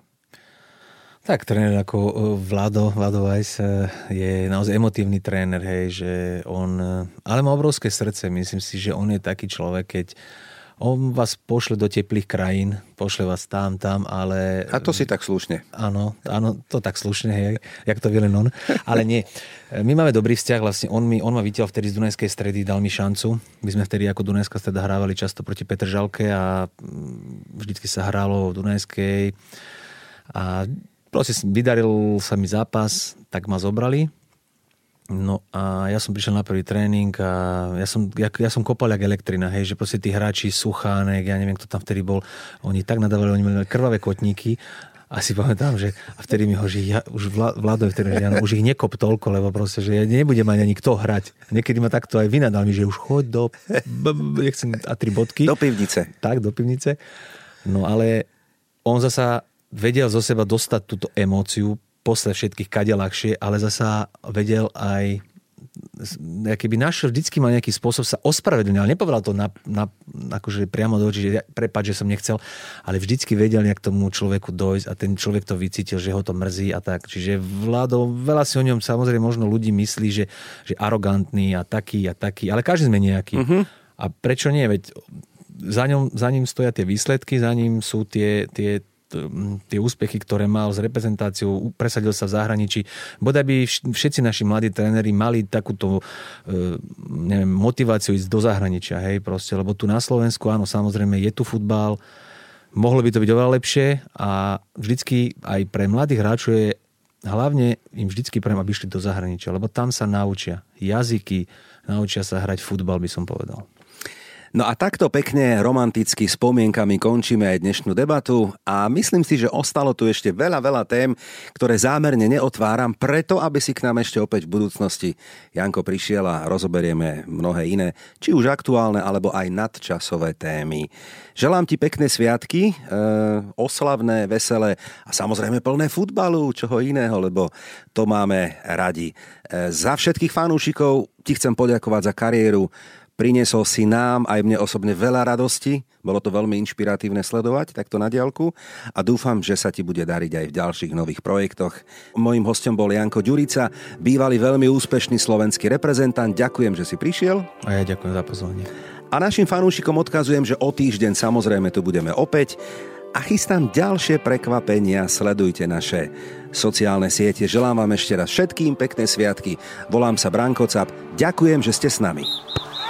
Tak, tréner ako e, Vlado, Vlado Weiss e, je naozaj emotívny tréner, hej, že on, e, ale má obrovské srdce, myslím si, že on je taký človek, keď on vás pošle do teplých krajín, pošle vás tam, tam, ale... A to si tak slušne. Áno, áno, to tak slušne, hej, jak to vie len on. Ale nie. My máme dobrý vzťah, vlastne on, mi, on ma videl vtedy z Dunajskej stredy, dal mi šancu. My sme vtedy ako Dunajská streda hrávali často proti Petržalke a mm, vždycky sa hralo v Dunajskej. A proste vydaril sa mi zápas, tak ma zobrali No a ja som prišiel na prvý tréning a ja som, ja, ja som kopal jak elektrina, hej, že proste tí hráči, Suchánek, ja neviem, kto tam vtedy bol, oni tak nadávali, oni mali krvavé kotníky a si pamätám, že a vtedy mi ho, že ja, už vládoj vtedy, ja, už ich nekop toľko, lebo proste, že ja nebudem ani kto hrať. Niekedy ma takto aj vynadal mi, že už choď do, nechcem, a tri bodky. Do pivnice. Tak, do pivnice. No ale on zasa vedel zo seba dostať túto emóciu, posle všetkých kade ľahšie, ale zasa vedel aj keby našiel, vždycky mal nejaký spôsob sa ospravedlniť, ale nepovedal to na, na, akože priamo do očí, že prepáč, že som nechcel, ale vždycky vedel nejak tomu človeku dojsť a ten človek to vycítil, že ho to mrzí a tak. Čiže vládo, veľa si o ňom samozrejme možno ľudí myslí, že, že arogantný a taký a taký, ale každý sme nejaký. Uh-huh. A prečo nie? Veď za, ňom, za ním stoja tie výsledky, za ním sú tie, tie, tie úspechy, ktoré mal s reprezentáciou, presadil sa v zahraničí. Bodaj by všetci naši mladí tréneri mali takúto e, neviem, motiváciu ísť do zahraničia, hej, proste, lebo tu na Slovensku, áno, samozrejme je tu futbal, mohlo by to byť oveľa lepšie a vždycky aj pre mladých hráčov je hlavne im vždycky pre aby išli do zahraničia, lebo tam sa naučia jazyky, naučia sa hrať futbal, by som povedal. No a takto pekne romanticky spomienkami končíme aj dnešnú debatu a myslím si, že ostalo tu ešte veľa, veľa tém, ktoré zámerne neotváram, preto aby si k nám ešte opäť v budúcnosti Janko prišiel a rozoberieme mnohé iné, či už aktuálne alebo aj nadčasové témy. Želám ti pekné sviatky, e, oslavné, veselé a samozrejme plné futbalu, čoho iného, lebo to máme radi. E, za všetkých fanúšikov ti chcem poďakovať za kariéru, Priniesol si nám aj mne osobne veľa radosti. Bolo to veľmi inšpiratívne sledovať takto na diálku a dúfam, že sa ti bude dariť aj v ďalších nových projektoch. Mojím hostom bol Janko Ďurica, bývalý veľmi úspešný slovenský reprezentant. Ďakujem, že si prišiel. A ja ďakujem za pozvanie. A našim fanúšikom odkazujem, že o týždeň samozrejme tu budeme opäť a chystám ďalšie prekvapenia. Sledujte naše sociálne siete. Želám vám ešte raz všetkým pekné sviatky. Volám sa Branko Cap. Ďakujem, že ste s nami.